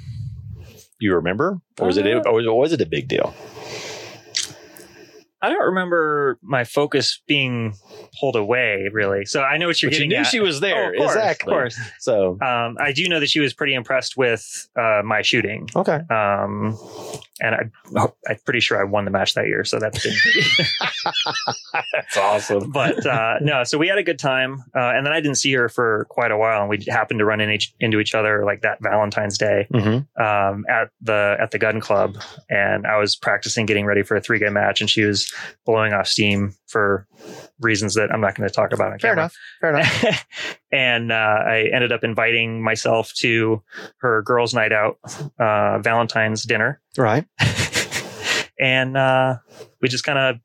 You remember? Or was it, Uh, or was it a big deal? I don't remember my focus being pulled away, really. So I know what you're But you knew at. she was there. Oh, of course, exactly. Of course. So Um, I do know that she was pretty impressed with uh, my shooting. okay, Um, and I, I'm pretty sure I won the match that year. So that's been that's awesome. but uh, no, so we had a good time. Uh, and then I didn't see her for quite a while. And we happened to run in each, into each other like that Valentine's Day Mm-hmm. um, at the at the gun club. And I was practicing getting ready for a three game match. And she was blowing off steam for reasons that I'm not going to talk about on Fair camera. enough. Fair enough. and uh, I ended up inviting myself to her girls' night out, uh, Valentine's dinner, right. and uh, we just kind of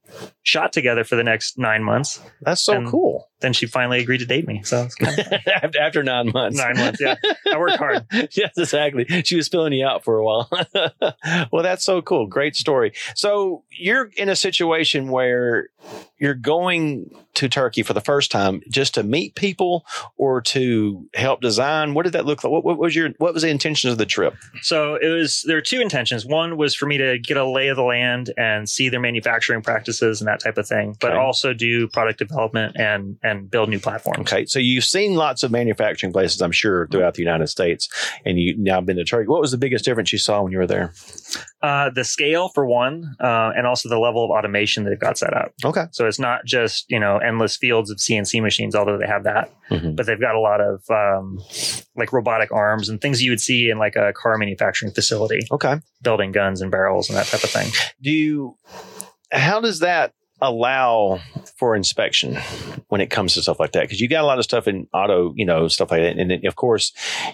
shot together for the next nine months. That's so And- cool. Then she finally agreed to date me. So kind of after, nine months. nine months. Yeah, I worked hard. yes, exactly. She was filling you out for a while. well, that's so cool. Great story. So you're in a situation where you're going to Turkey for the first time just to meet people or to help design. What did that look like? What, what was your what was the intentions of the trip? So it was there were two intentions. One was for me to get a lay of the land and see their manufacturing practices and that type of thing, but Okay. also do product development and and build new platforms. Okay, so you've seen lots of manufacturing places, I'm sure, throughout the United States, and you now been to Turkey. What was the biggest difference you saw when you were there? Uh, the scale for one, uh, and also the level of automation that they've got set up. Okay. So it's not just you know endless fields of CNC machines, although they have that, Mhm. but they've got a lot of um, like robotic arms and things you would see in like a car manufacturing facility, Okay. building guns and barrels and that type of thing. do you how does that allow for inspection when it comes to stuff like that because you got a lot of stuff in auto you know stuff like that and then, of course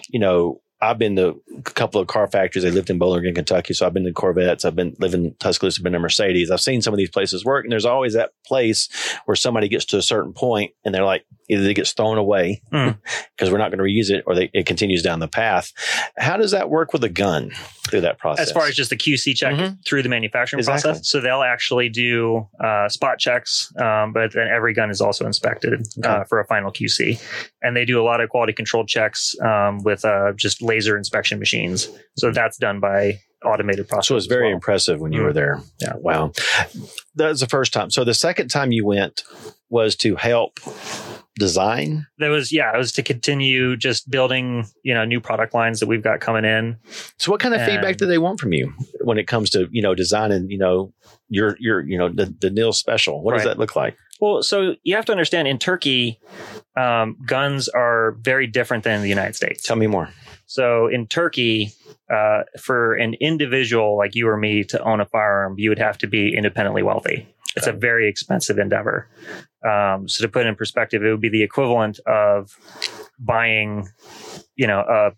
you know I've been to a couple of car factories. I lived in Bowling Green, Kentucky, so I've been to Corvettes. I've been living in Tuscaloosa, I've been to Mercedes. I've seen some of these places work, and there's always that place where somebody gets to a certain point and they're like, either it gets thrown away Mm. because we're not going to reuse it, or they, it continues down the path. How does that work with a gun through that process? as far as just the QC check Mhm. through the manufacturing Exactly. process. So they'll actually do uh, spot checks, um, but then every gun is also inspected uh, for a final QC. And they do a lot of quality control checks um, with uh, just laser inspection machines. So that's done by automated process. So it was very well. impressive when you Mhm. were there. Yeah. Wow. That was the first time. So the second time you went was to help design. That was yeah, it was to continue just building you know new product lines that we've got coming in. So what kind of feedback do they want from you when it comes to, you know, designing, you know, your your, you know, the, the Nil special? What does that look like? Well, so you have to understand in Turkey, um, guns are very different than in the United States. Tell me more. So in Turkey, uh, for an individual like you or me to own a firearm, you would have to be independently wealthy. It's a very expensive endeavor. Um, so to put it in perspective, it would be the equivalent of buying, you know, a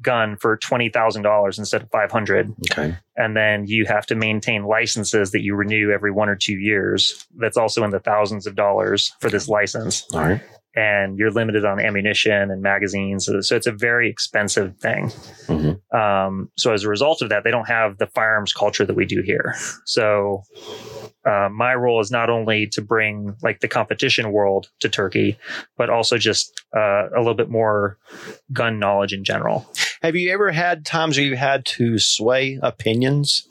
gun for twenty thousand dollars instead of five hundred, Okay. and then you have to maintain licenses that you renew every one or two years. That's also in the thousands of dollars for this license All right. and you're limited on ammunition and magazines. So, so it's a very expensive thing. Mhm. Um, so as a result of that, they don't have the firearms culture that we do here. So uh, my role is not only to bring like the competition world to Turkey, but also just uh, a little bit more gun knowledge in general. Have you ever had times where you had to sway opinions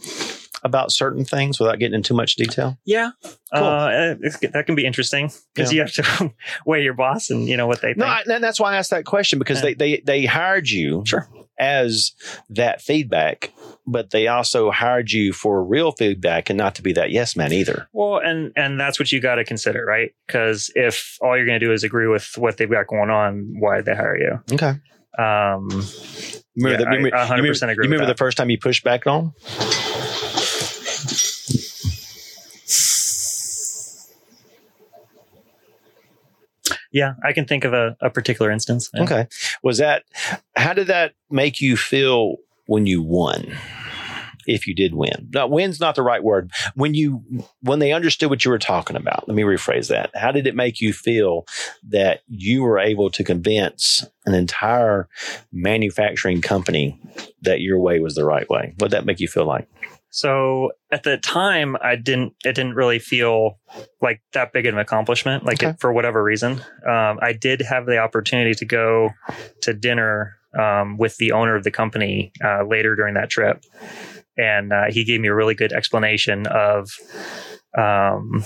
about certain things without getting into too much detail? Yeah, Cool. uh, that can be interesting because Yeah. you have to weigh your boss and you know what they think. No, I, and that's why I asked that question because Yeah. they, they they hired you Sure. As that feedback, but they also hired you for real feedback and not to be that yes man either. Well, and and that's what you got to consider, right? Because if all you're going to do is agree with what they've got going on, why they hire you? Okay. Um, Remember, Yeah, the, I 100% you remember, agree you remember the first time you pushed back on? Yeah, I can think of a, a particular instance. Yeah. Okay. Was that, how did that make you feel when you won? If you did win, now win's not the right word. When you, when they understood what you were talking about, let me rephrase that. How did it make you feel that you were able to convince an entire manufacturing company that your way was the right way? What did that make you feel like? So at the time, I didn't. It didn't really feel like that big of an accomplishment. Like Okay. it, for whatever reason, um, I did have the opportunity to go to dinner um, with the owner of the company uh, later during that trip, and uh, he gave me a really good explanation of um,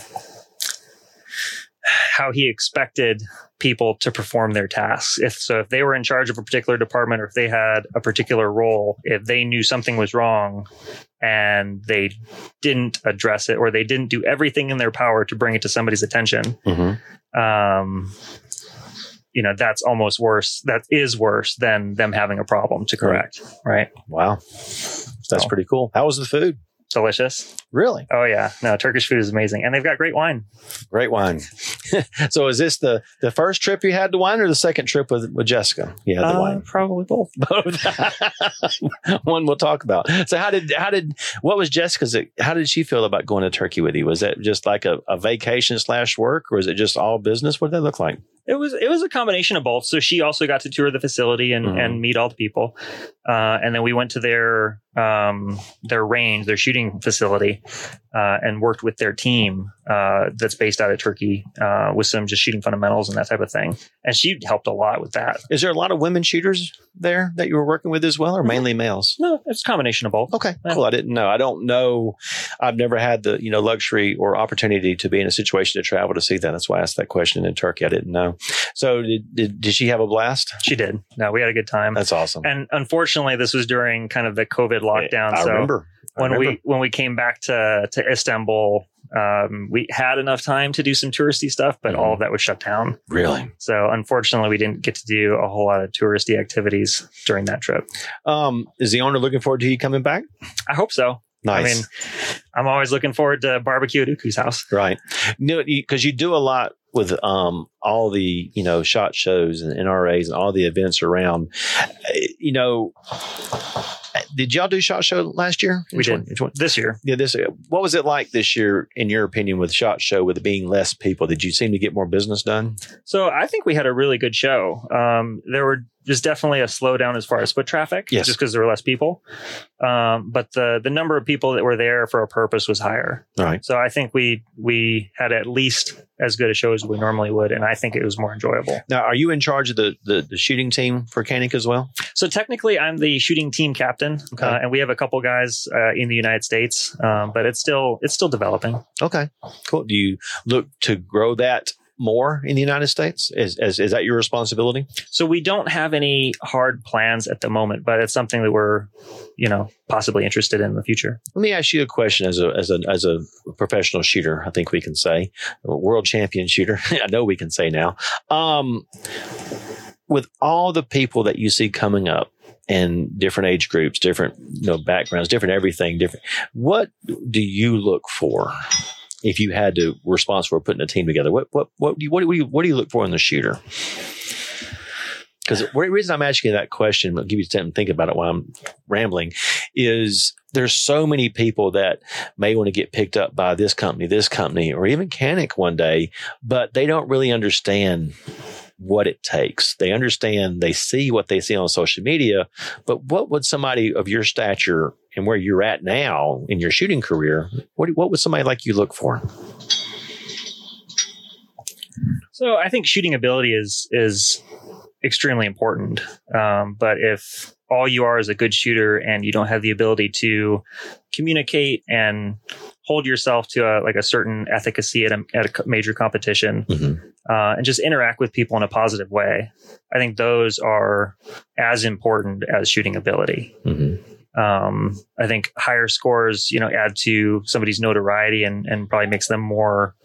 how he expected people to perform their tasks. If so, if they were in charge of a particular department or if they had a particular role, if they knew something was wrong and they didn't address it or they didn't do everything in their power to bring it to somebody's attention, Mm-hmm. um, you know, that's almost worse. That is worse than them having a problem to correct. Right? Wow. That's So- pretty cool. How was the food? Delicious. Really? Oh yeah. No, Turkish food is amazing, and they've got great wine. Great wine. so is this the, the first trip you had to wine or the second trip with, with Jessica? Yeah, the Uh, wine. probably both. both. One we'll talk about. So how did how did what was Jessica's? How did she feel about going to Turkey with you? Was that just like a, a vacation slash work, or is it just all business? What did that look like? It was it was a combination of both. So she also got to tour the facility and, Mhm. and meet all the people, uh, and then we went to their um, their range, their shooting facility, uh, and worked with their team uh, that's based out of Turkey uh, with some just shooting fundamentals and that type of thing. And she helped a lot with that. Is there a lot of women shooters there that you were working with as well, or mm-hmm. mainly males? No, it's a combination of both. Okay, Yeah. cool. I didn't know. I don't know. I've never had the you know luxury or opportunity to be in a situation to travel to see that. That's why I asked that question in Turkey. I didn't know. So did did, did she have a blast? She did. No, we had a good time. That's awesome. And unfortunately, this was during kind of the COVID lockdown. I so remember I when remember. we when we came back to to Istanbul, um, we had enough time to do some touristy stuff, but all of that was shut down. really. So unfortunately, we didn't get to do a whole lot of touristy activities during that trip. Um, is the owner looking forward to you coming back? I hope so. Nice. I mean, I'm always looking forward to barbecue at Utku's house. Right. No, because you, do a lot with um, all the you know shot shows and NRAs and all the events around. Uh, You know, did y'all do shot show last year? We Which did. one? Which one? This year, Yeah, this. What was it like this year, in your opinion, with shot show with it being less people? Did you seem to get more business done? so I think we had a really good show. Um, there were there's definitely a slowdown as far as foot traffic, Yes. just because there were less people. Um, but the the number of people that were there for a purpose was higher. All right. So I think we we had at least as good a show as we normally would, and I think it was more enjoyable. Now, are you in charge of the the, the shooting team for Canik as well? So technically, I'm the shooting team captain, Okay. uh, and we have a couple guys uh, in the United States, um, but it's still it's still developing. Okay, cool. Do you look to grow that more in the United States? Is, is, is that your responsibility? So we don't have any hard plans at the moment, but it's something that we're, you know, possibly interested in in the future. Let me ask you a question as a as a as a professional shooter. I think we can say world champion shooter. I know we can say now. Um, with all the people that you see coming up in different age groups, different you know backgrounds, different everything, different. What do you look for? If you had to responsible for putting a team together, what what what do you what do you what do you look for in the shooter? Because the reason I'm asking you that question, I'll give you time to think about it while I'm rambling, is there's so many people that may want to get picked up by this company, this company, or even Canik one day, but they don't really understand what it takes. They understand, they see what they see on social media, but what would somebody of your stature and where you're at now in your shooting career, what, what would somebody like you look for? So I think shooting ability is is extremely important. Um, but if all you are is a good shooter and you don't have the ability to communicate and hold yourself to a, like a certain efficacy at a, at a major competition Mhm. uh, and just interact with people in a positive way, I think those are as important as shooting ability. Mhm. Um, I think higher scores, you know, add to somebody's notoriety and, and probably makes them more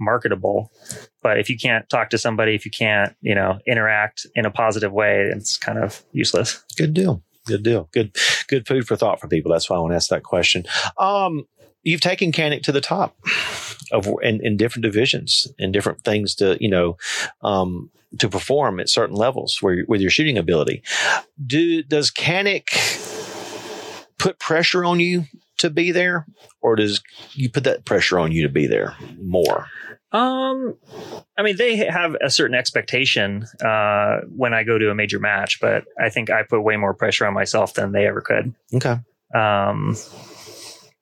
marketable. But if you can't talk to somebody, if you can't, you know, interact in a positive way, it's kind of useless. Good deal. Good deal. Good, good food for thought for people. That's why I want to ask that question. Um, you've taken Canik to the top of in, in different divisions and different things to you know um, to perform at certain levels where with your shooting ability. Do does Canik put pressure on you to be there, or does you put that pressure on you to be there more? Um, I mean, they have a certain expectation uh, when I go to a major match, but I think I put way more pressure on myself than they ever could. Okay. Um,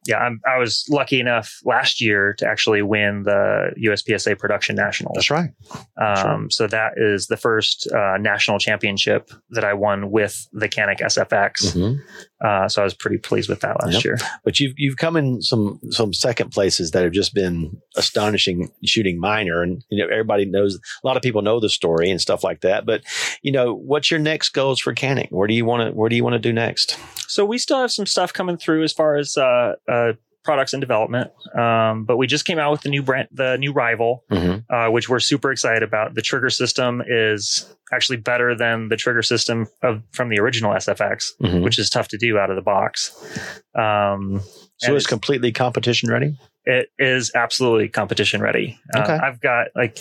yeah, I'm, I was lucky enough last year to actually win the USPSA Production Nationals. That's right. Um, So that is the first uh, national championship that I won with the Canik SFX. Mhm. Uh, so I was pretty pleased with that last Yep. year. But you've you've come in some some second places that have just been astonishing shooting minor, and you know everybody knows a lot of people know the story and stuff like that. But you know, what's your next goals for Canik? Where do you want to Where do you want to do next? So we still have some stuff coming through as far as uh, uh, products in development. Um, but we just came out with the new brand, the new rival, Mm-hmm. uh, which we're super excited about. The trigger system is actually better than the trigger system of from the original SFX, Mm-hmm. which is tough to do out of the box. Um, So and it's completely competition ready. it is absolutely competition ready. Uh, I've got like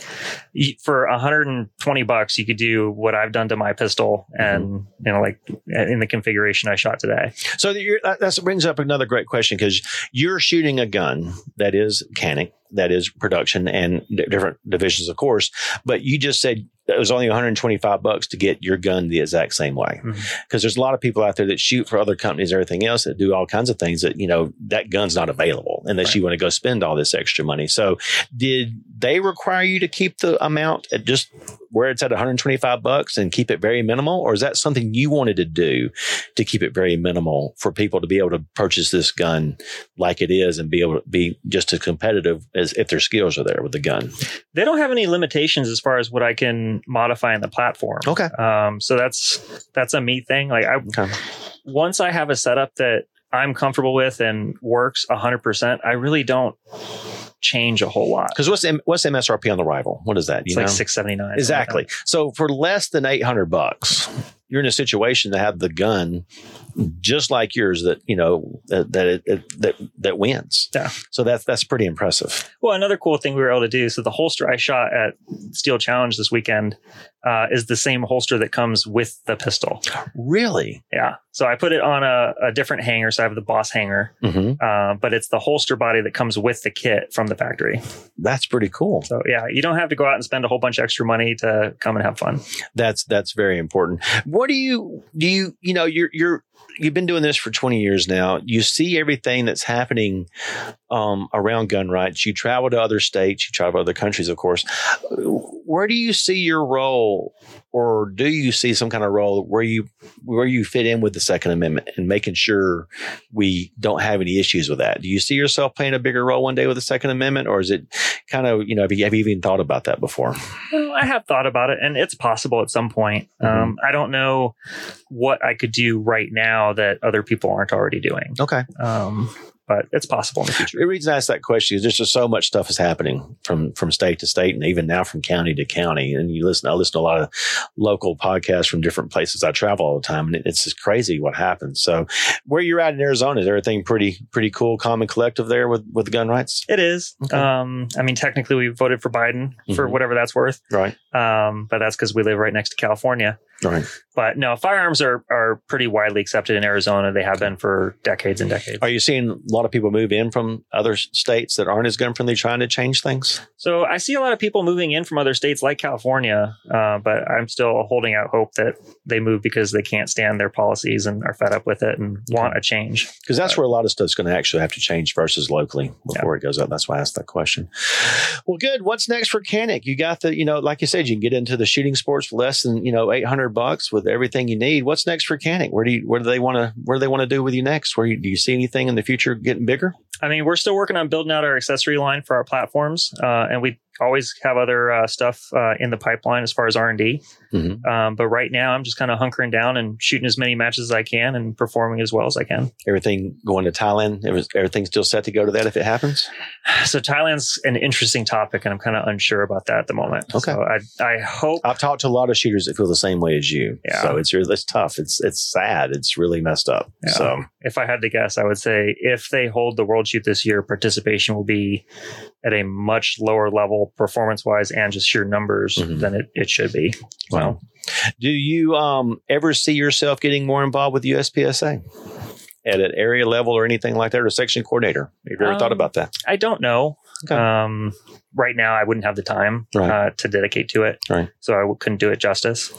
for 120 bucks, you could do what I've done to my pistol, and you know, like in the configuration I shot today. So that you're, that that's, brings up another great question because you're shooting a gun that is Canik, that is production and d- different divisions, of course. But you just said it was only 125 bucks to get your gun the exact same way. Mhm. Because there's a lot of people out there that shoot for other companies, and everything else that do all kinds of things that, you know, that gun's not available unless Right. you want to go spend all this extra money. So did they require you to keep the amount at just where it's at 125 bucks and keep it very minimal? Or is that something you wanted to do to keep it very minimal for people to be able to purchase this gun like it is and be able to be just as competitive as if their skills are there with the gun? They don't have any limitations as far as what I can modify in the platform. Okay. Um, so that's that's a me thing. Like I Okay. once I have a setup that I'm comfortable with and works 100%, I really don't change a whole lot. Because what's M- what's MSRP on the rival? What is that? It's You like 679. Exactly. So for less than 800 bucks, you're in a situation to have the gun just like yours that, you know, that that it, it- that that wins. Yeah. So that's that's pretty impressive. Well, another cool thing we were able to do. So the holster I shot at Steel Challenge this weekend uh, is the same holster that comes with the pistol. Really? Yeah. So I put it on a, a different hanger. So I have the Boss hanger, hmm uh, but it's the holster body that comes with the kit from the factory. That's pretty cool. So yeah, you don't have to go out and spend a whole bunch of extra money to come and have fun. That's that's very important. What do you do you you know you're you're you've been doing this for 20 years now. You see everything that's happening um, around gun rights. You travel to other states, you travel to other countries, of course. Where do you see your role, or do you see some kind of role where you where you fit in with the Second Amendment and making sure we don't have any issues with that? Do you see yourself playing a bigger role one day with the Second Amendment, or is it kind of you know have you, have you even thought about that before? Well, I have thought about it, and it's possible at some point. Mhm. Um, I don't know what I could do right now that other people aren't already doing, Okay. um, but it's possible in the future. The reason I ask that question is there's just so much stuff is happening from from state to state, and even now from county to county. And you listen, I listen to a lot of local podcasts from different places. I travel all the time, and it's just crazy what happens. So, where you're at in Arizona, is everything pretty pretty cool, common, collective there with with the gun rights? It is. Okay. Um, I mean, technically, we voted for Biden for Mhm. whatever that's worth, Right, um, but that's because we live right next to California. right. But no, firearms are are pretty widely accepted in Arizona. They have been for decades and decades. Are you seeing a lot of people move in from other states that aren't as gun friendly, trying to change things? So I see a lot of people moving in from other states like California, uh, but I'm still holding out hope that they move because they can't stand their policies and are fed up with it and want a change. Because that's where a lot of stuff's going to actually have to change versus locally before it goes up. That's why I asked that question. Well, good. What's next for Canik? You got the, you know, like you said, you can get into the shooting sports for less than, you know, 800 bucks with everything you need. What's next for Canik? Where do you, where do they want to, where do they want to do with you next? Where you, do you see anything in the future getting bigger? I mean, we're still working on building out our accessory line for our platforms, uh, and we always have other uh, stuff uh, in the pipeline as far as R and D. Mhm. Um, but right now, I'm just kind of hunkering down and shooting as many matches as I can and performing as well as I can. Everything going to Thailand? Every- Everything's still set to go to that if it happens? So Thailand's an interesting topic, and I'm kind of unsure about that at the moment. Okay. So I I hope I've talked to a lot of shooters that feel the same way as you. Yeah. So it's really, it's tough. It's, it's sad. It's really messed up. Yeah. So if I had to guess, I would say if they hold the World Shoot this year, participation will be at a much lower level performance wise and just sheer numbers Mhm. than it, it should be. So Do you um, ever see yourself getting more involved with USPSA at an area level or anything like that, or section coordinator? Have you ever Um, thought about that? I don't know. Okay. Um, right now, I wouldn't have the time Right. uh, to dedicate to it. Right. So I w- couldn't do it justice.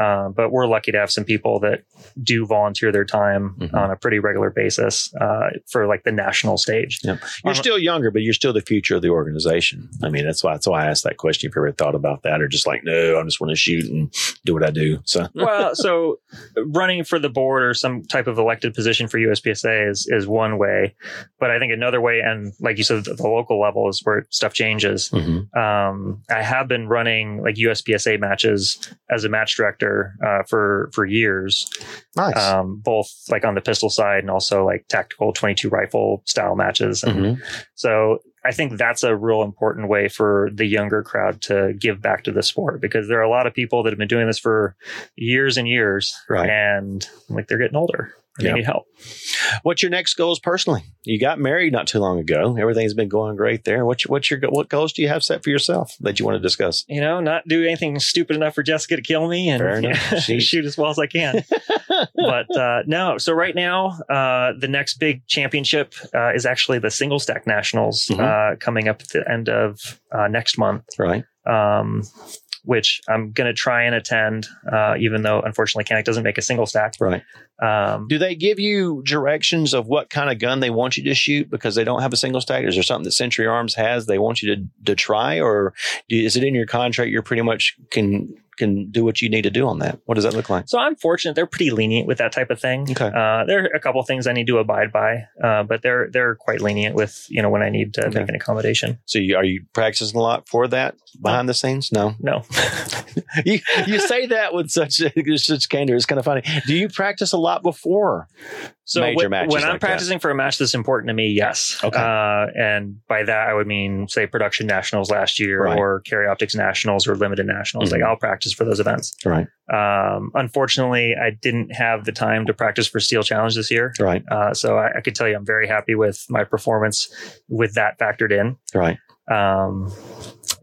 Uh, but we're lucky to have some people that do volunteer their time Mhm. on a pretty regular basis uh, for like the national stage. Yep. You're Um, still younger, but you're still the future of the organization. I mean, that's why that's why I asked that question. If you ever thought about that, or just like, no, I just want to shoot and do what I do. So well, so running for the board or some type of elected position for USPSA is is one way, but I think another way, and like you said, the, the local level is where stuff changes. Mhm. Um, I have been running like USPSA matches as a match director uh, for for years, nice. um, both like on the pistol side and also like tactical 22 rifle style matches. And Mhm. so I think that's a real important way for the younger crowd to give back to the sport because there are a lot of people that have been doing this for years and years, Right. and like they're getting older and Yeah. need help. What's your next goals personally? You got married not too long ago. Everything's been going great there. What's your, what's your what goals do you have set for yourself that you want to discuss? You know, not do anything stupid enough for Jessica to kill me and. She's- shoot as well as I can. but uh, no, so right now, uh, the next big championship uh, is actually the single stack nationals Mhm. uh, coming up at the end of uh, next month. Right. Um, which I'm going to try and attend, uh, even though unfortunately Canik doesn't make a single stack. Right. Um, Do they give you directions of what kind of gun they want you to shoot because they don't have a single stack? Is there something that Century Arms has they want you to, to try, or do, is it in your contract? You're pretty much can can do what you need to do on that. What does that look like? so I'm fortunate; they're pretty lenient with that type of thing. Okay. Uh, there are a couple things I need to abide by, uh, but they're they're quite lenient with you know when I need to Okay. make an accommodation. So you, are you practicing a lot for that behind the scenes? No. No, you you say that with such such candor. It's kind of funny. Do you practice a lot before? so Major when, matches when I'm like that. practicing for a match that's important to me, yes. Okay. Uh, and by that I would mean say production nationals last year Right. or carry optics nationals or limited nationals. Mhm. Like I'll practice for those events. Right. Um, unfortunately, I didn't have the time to practice for Steel Challenge this year. Right. Uh, so I, I could tell you I'm very happy with my performance with that factored in. Right. Um,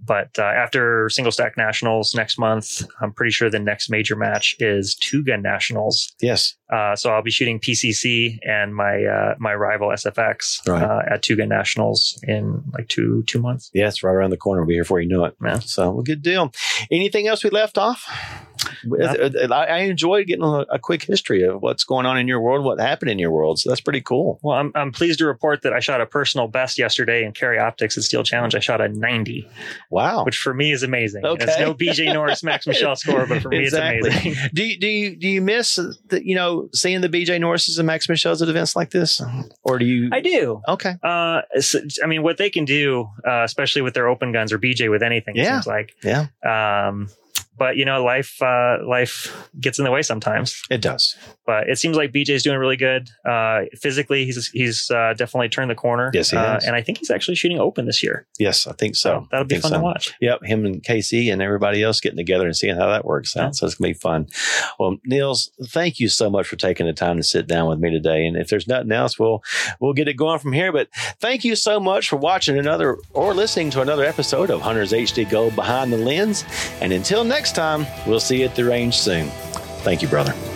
but uh, after single stack nationals next month, I'm pretty sure the next major match is two gun nationals. Yes. Uh, so I'll be shooting PCC and my uh, my rival SFX Right. uh, at gun nationals in like two two months. Yes. Right around the corner. We'll be here before you know it. Yeah. So well, good deal. Anything else we left off? I, I enjoyed getting a, a quick history of what's going on in your world, what happened in your world. So that's pretty cool. Well, I'm, I'm pleased to report that I shot a personal best yesterday in carry optics at Steel Challenge. I shot a 90, Wow. which for me is amazing. Okay. It's no BJ Norris Max Michel score, but for me Exactly. it's amazing. Do you, do you do you miss the, you know seeing the BJ Norrises and Max Michels at events like this, or do you? I do. Okay. Uh, so- I mean, what they can do, uh, especially with their open guns or BJ with anything, it Yeah. seems like. Yeah. Um, but you know, life uh, life gets in the way sometimes. It does. But it seems like BJ's doing really good. Uh, physically, he's he's uh, definitely turned the corner. Yes, he uh, has. and I think he's actually shooting open this year. Yes, I think so. that'll be fun so. to watch. Yep, him and Casey and everybody else getting together and seeing how that works out. Yeah. So it's gonna be fun. Well, Niels, thank you so much for taking the time to sit down with me today. And if there's nothing else, we'll we'll get it going from here. But thank you so much for watching another or listening to another episode of Hunters HD Gold Behind the Lens. And until next time, we'll see you at the range soon. Thank you, brother.